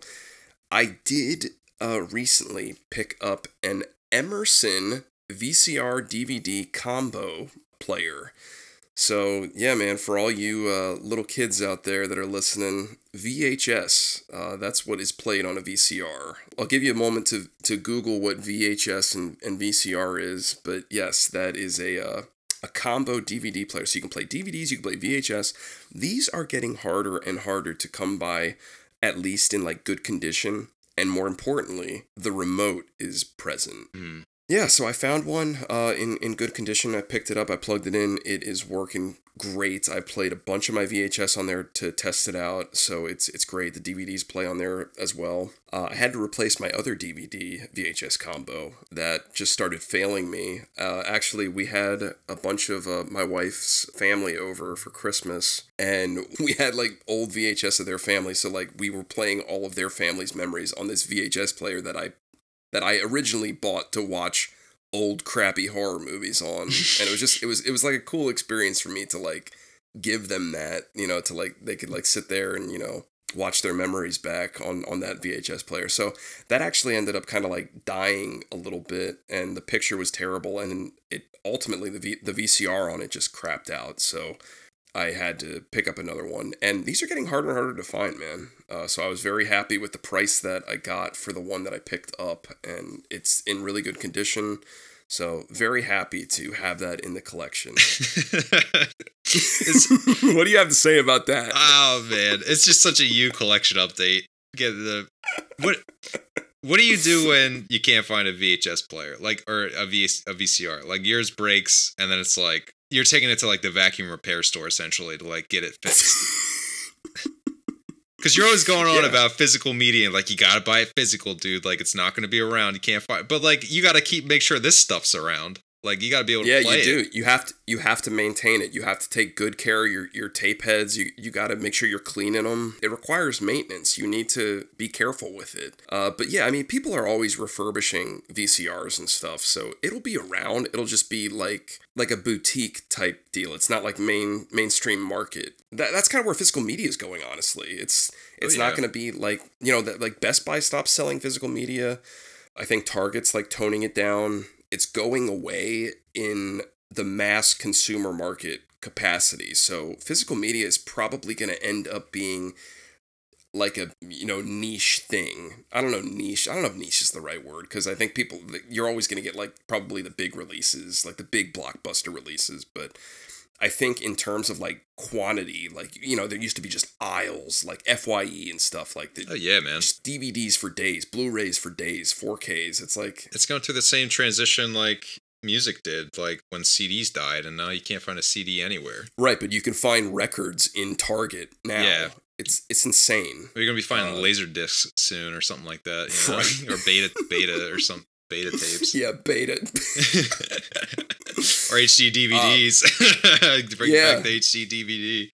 I did uh, recently pick up an Emerson VCR DVD combo player. So yeah, man, for all you uh, little kids out there that are listening, VHS, uh, that's what is played on a VCR. I'll give you a moment to to Google what VHS and, and VCR is, but yes, that is a uh, a combo DVD player. So you can play DVDs, you can play VHS. These are getting harder and harder to come by, at least in like good condition. And more importantly, the remote is present. Hmm. Yeah, so I found one uh, in in good condition. I picked it up. I plugged it in. It is working great. I played a bunch of my VHS on there to test it out, so it's it's great. The DVDs play on there as well. Uh, I had to replace my other DVD VHS combo that just started failing me. Uh, actually, we had a bunch of uh, my wife's family over for Christmas, and *laughs* we had like old VHS of their family. So like we were playing all of their family's memories on this VHS player that I that I originally bought to watch old crappy horror movies on. And it was just it was it was like a cool experience for me to like give them that you know to like they could like sit there and you know watch their memories back on on that VHS player. So that actually ended up kind of like dying a little bit and the picture was terrible and it ultimately the v, the VCR on it just crapped out. So I had to pick up another one. And these are getting harder and harder to find, man. Uh, so I was very happy with the price that I got for the one that I picked up. And it's in really good condition. So very happy to have that in the collection. *laughs* *laughs* What do you have to say about that? oh man, it's just such a you collection update. Get the what? What do you do *laughs* when you can't find a VHS player, like or a, v, a VCR? Like yours breaks, and then it's like you're taking it to like the vacuum repair store essentially to like get it fixed. *laughs* Because you're always going on Yeah. about physical media, like you gotta buy it physical, dude. Like it's not gonna be around. You can't find, but like you gotta keep make sure this stuff's around. Like you gotta be able to yeah, play you it. do. You have to. You have to maintain it. You have to take good care of your your tape heads. You you got to make sure you're cleaning them. It requires maintenance. You need to be careful with it. Uh, but yeah, I mean, people are always refurbishing VCRs and stuff, so it'll be around. It'll just be like like a boutique type deal. It's not like main mainstream market. That, that's kind of where physical media is going. Honestly, it's it's yeah. not going to be like you know that like Best Buy stops selling physical media. I think Target's like toning it down. It's going away in the mass consumer market capacity. So physical media is probably going to end up being like a you know niche thing. I don't know niche. I don't know if niche is the right word because I think people you're always going to get like probably the big releases, like the big blockbuster releases, but I think in terms of like quantity, like you know, there used to be just aisles like FYE and stuff like that. Oh yeah, man. Just DVDs for days, Blu-rays for days, 4Ks. It's like It's going through the same transition like music did, like when CDs died, and now you can't find a CD anywhere. right, but you can find records in Target now. Yeah. It's it's insane. You're gonna be finding Uh, laser discs soon, or something like that, you know? Right. *laughs* *laughs* or beta, beta, or some beta tapes, Yeah, beta. *laughs* or HD DVDs. *laughs* Bring Uh, yeah. back the HD DVD.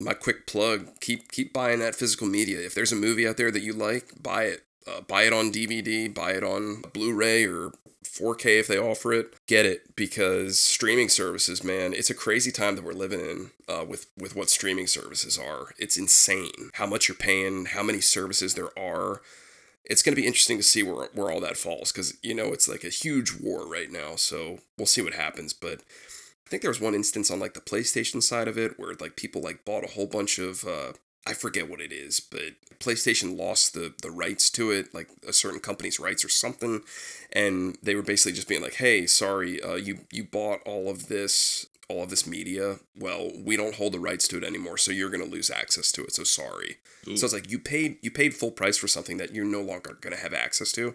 My quick plug: keep keep buying that physical media. If there's a movie out there that you like, buy it. Uh, buy it on DVD. Buy it on Blu-ray or 4K if they offer it. Get it because streaming services, man, it's a crazy time that we're living in uh, with with what streaming services are. It's insane how much you're paying, how many services there are. It's going to be interesting to see where where all that falls because you know it's like a huge war right now. So we'll see what happens, but. I think there was one instance on like the PlayStation side of it where like people like bought a whole bunch of uh I forget what it is, but PlayStation lost the the rights to it, like a certain company's rights or something, and they were basically just being like, "Hey, sorry, uh, you you bought all of this all of this media. Well, we don't hold the rights to it anymore, so you're going to lose access to it. So sorry. So it's like you paid you paid full price for something that you're no longer going to have access to.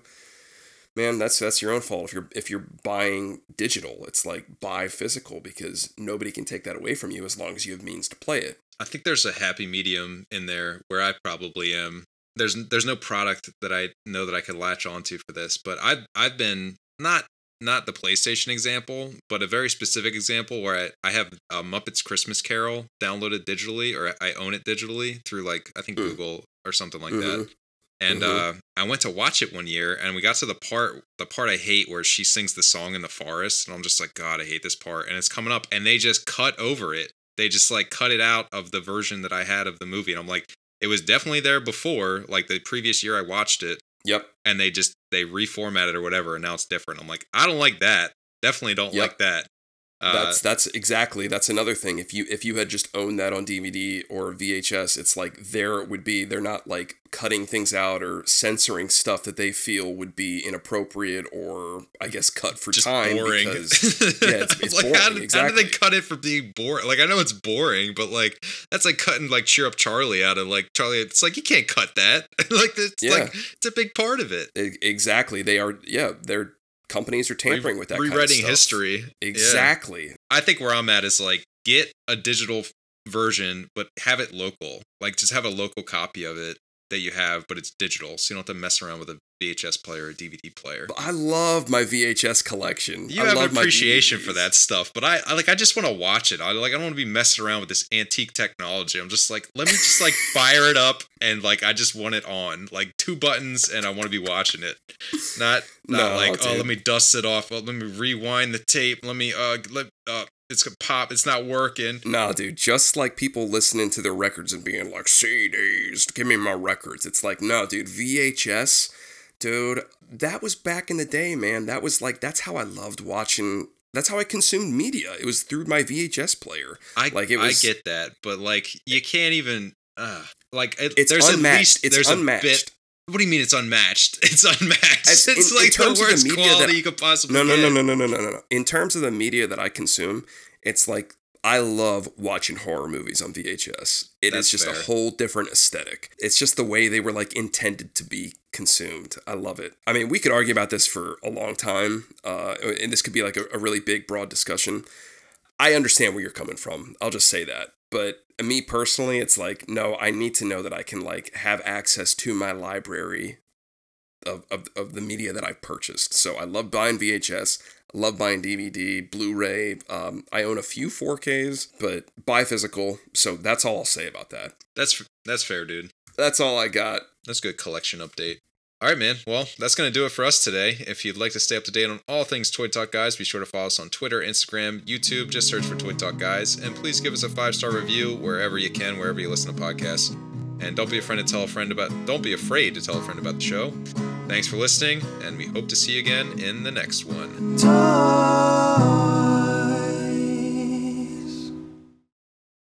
Man, that's that's your own fault if you're if you're buying digital. It's like buy physical because nobody can take that away from you as long as you have means to play it. I think there's a happy medium in there where I probably am. There's there's no product that I know that I could latch onto for this, but I've I've been not not the PlayStation example, but a very specific example where I, I have a Muppets Christmas Carol downloaded digitally or I own it digitally through like I think Mm. Google or something like Mhm. that. And Mhm. uh, I went to watch it one year, and we got to the part the part I hate where she sings the song in the forest, and I'm just like, God, I hate this part. And it's coming up, and they just cut over it. They just like cut it out of the version that I had of the movie, and I'm like, it was definitely there before, like the previous year I watched it, Yep. and they just they reformat it or whatever, and now it's different. I'm like, I don't like that. Definitely don't Yep. like that. Uh, That's that's exactly that's another thing. If you if you had just owned that on DVD or VHS, it's like there it would be. They're not like cutting things out or censoring stuff that they feel would be inappropriate or I guess cut for time boring. because *laughs* yeah, it's, it's like boring. how, did, exactly. how did they cut it for being boring? Like I know it's boring, but like that's like cutting like cheer up Charlie out of like Charlie. It's like you can't cut that. *laughs* like it's Yeah. like it's a big part of it. Exactly. They are yeah. Their companies are tampering Re- with that. kind of rewriting history. Yeah. Exactly. I think where I'm at is like get a digital version, but have it local. Like just have a local copy of it that you have, but it's digital, so you don't have to mess around with a VHS player or DVD player. I love my VHS collection. You I have love my appreciation for that stuff, but I, I like I just want to watch it. I like I don't want to be messing around with this antique technology. I'm just like, let me just like *laughs* fire it up and like I just want it on. Like two buttons and I want to be watching it. Not not No, like, oh, let me dust it off. Well, let me rewind the tape. Let me uh let uh it's gonna pop. It's not working. Nah, dude, just like people listening to their records and being like, CDs, give me my records. It's like, no, dude, VHS, dude, that was back in the day, man. That was like, that's how I loved watching. That's how I consumed media. It was through my VHS player. I Like, it was- I get that, but like you can't even uh like it, It's there's unmatched. at least It's there's unmatched. a bit. What do you mean it's unmatched? *laughs* It's unmatched. As- *laughs* it's in- in like terms the of the media quality that- you could possibly No, no, get. no, no, no, no, no, no, no. In terms of the media that I consume, it's like I love watching horror movies on VHS. It is That's just fair. a whole different aesthetic. It's just the way they were like intended to be consumed. I love it. I mean, we could argue about this for a long time, uh, and this could be like a, a really big, broad discussion. I understand where you're coming from. I'll just say that. But me personally, it's like, no, I need to know that I can like have access to my library of, of, of the media that I've purchased. So I love buying VHS, love buying DVD, Blu-ray. Um, I own a few 4Ks, but buy physical. So that's all I'll say about that. That's that's fair, dude. That's all I got. That's a good collection update. All right, man. Well, that's going to do it for us today. If you'd like to stay up to date on all things Toy Talk Guys, be sure to follow us on Twitter, Instagram, YouTube. Just search for Toy Talk Guys. And please give us a five star review wherever you can, wherever you listen to podcasts. And don't be afraid to tell a friend about. Don't be afraid to tell a friend about the show. Thanks for listening, and we hope to see you again in the next one. Toy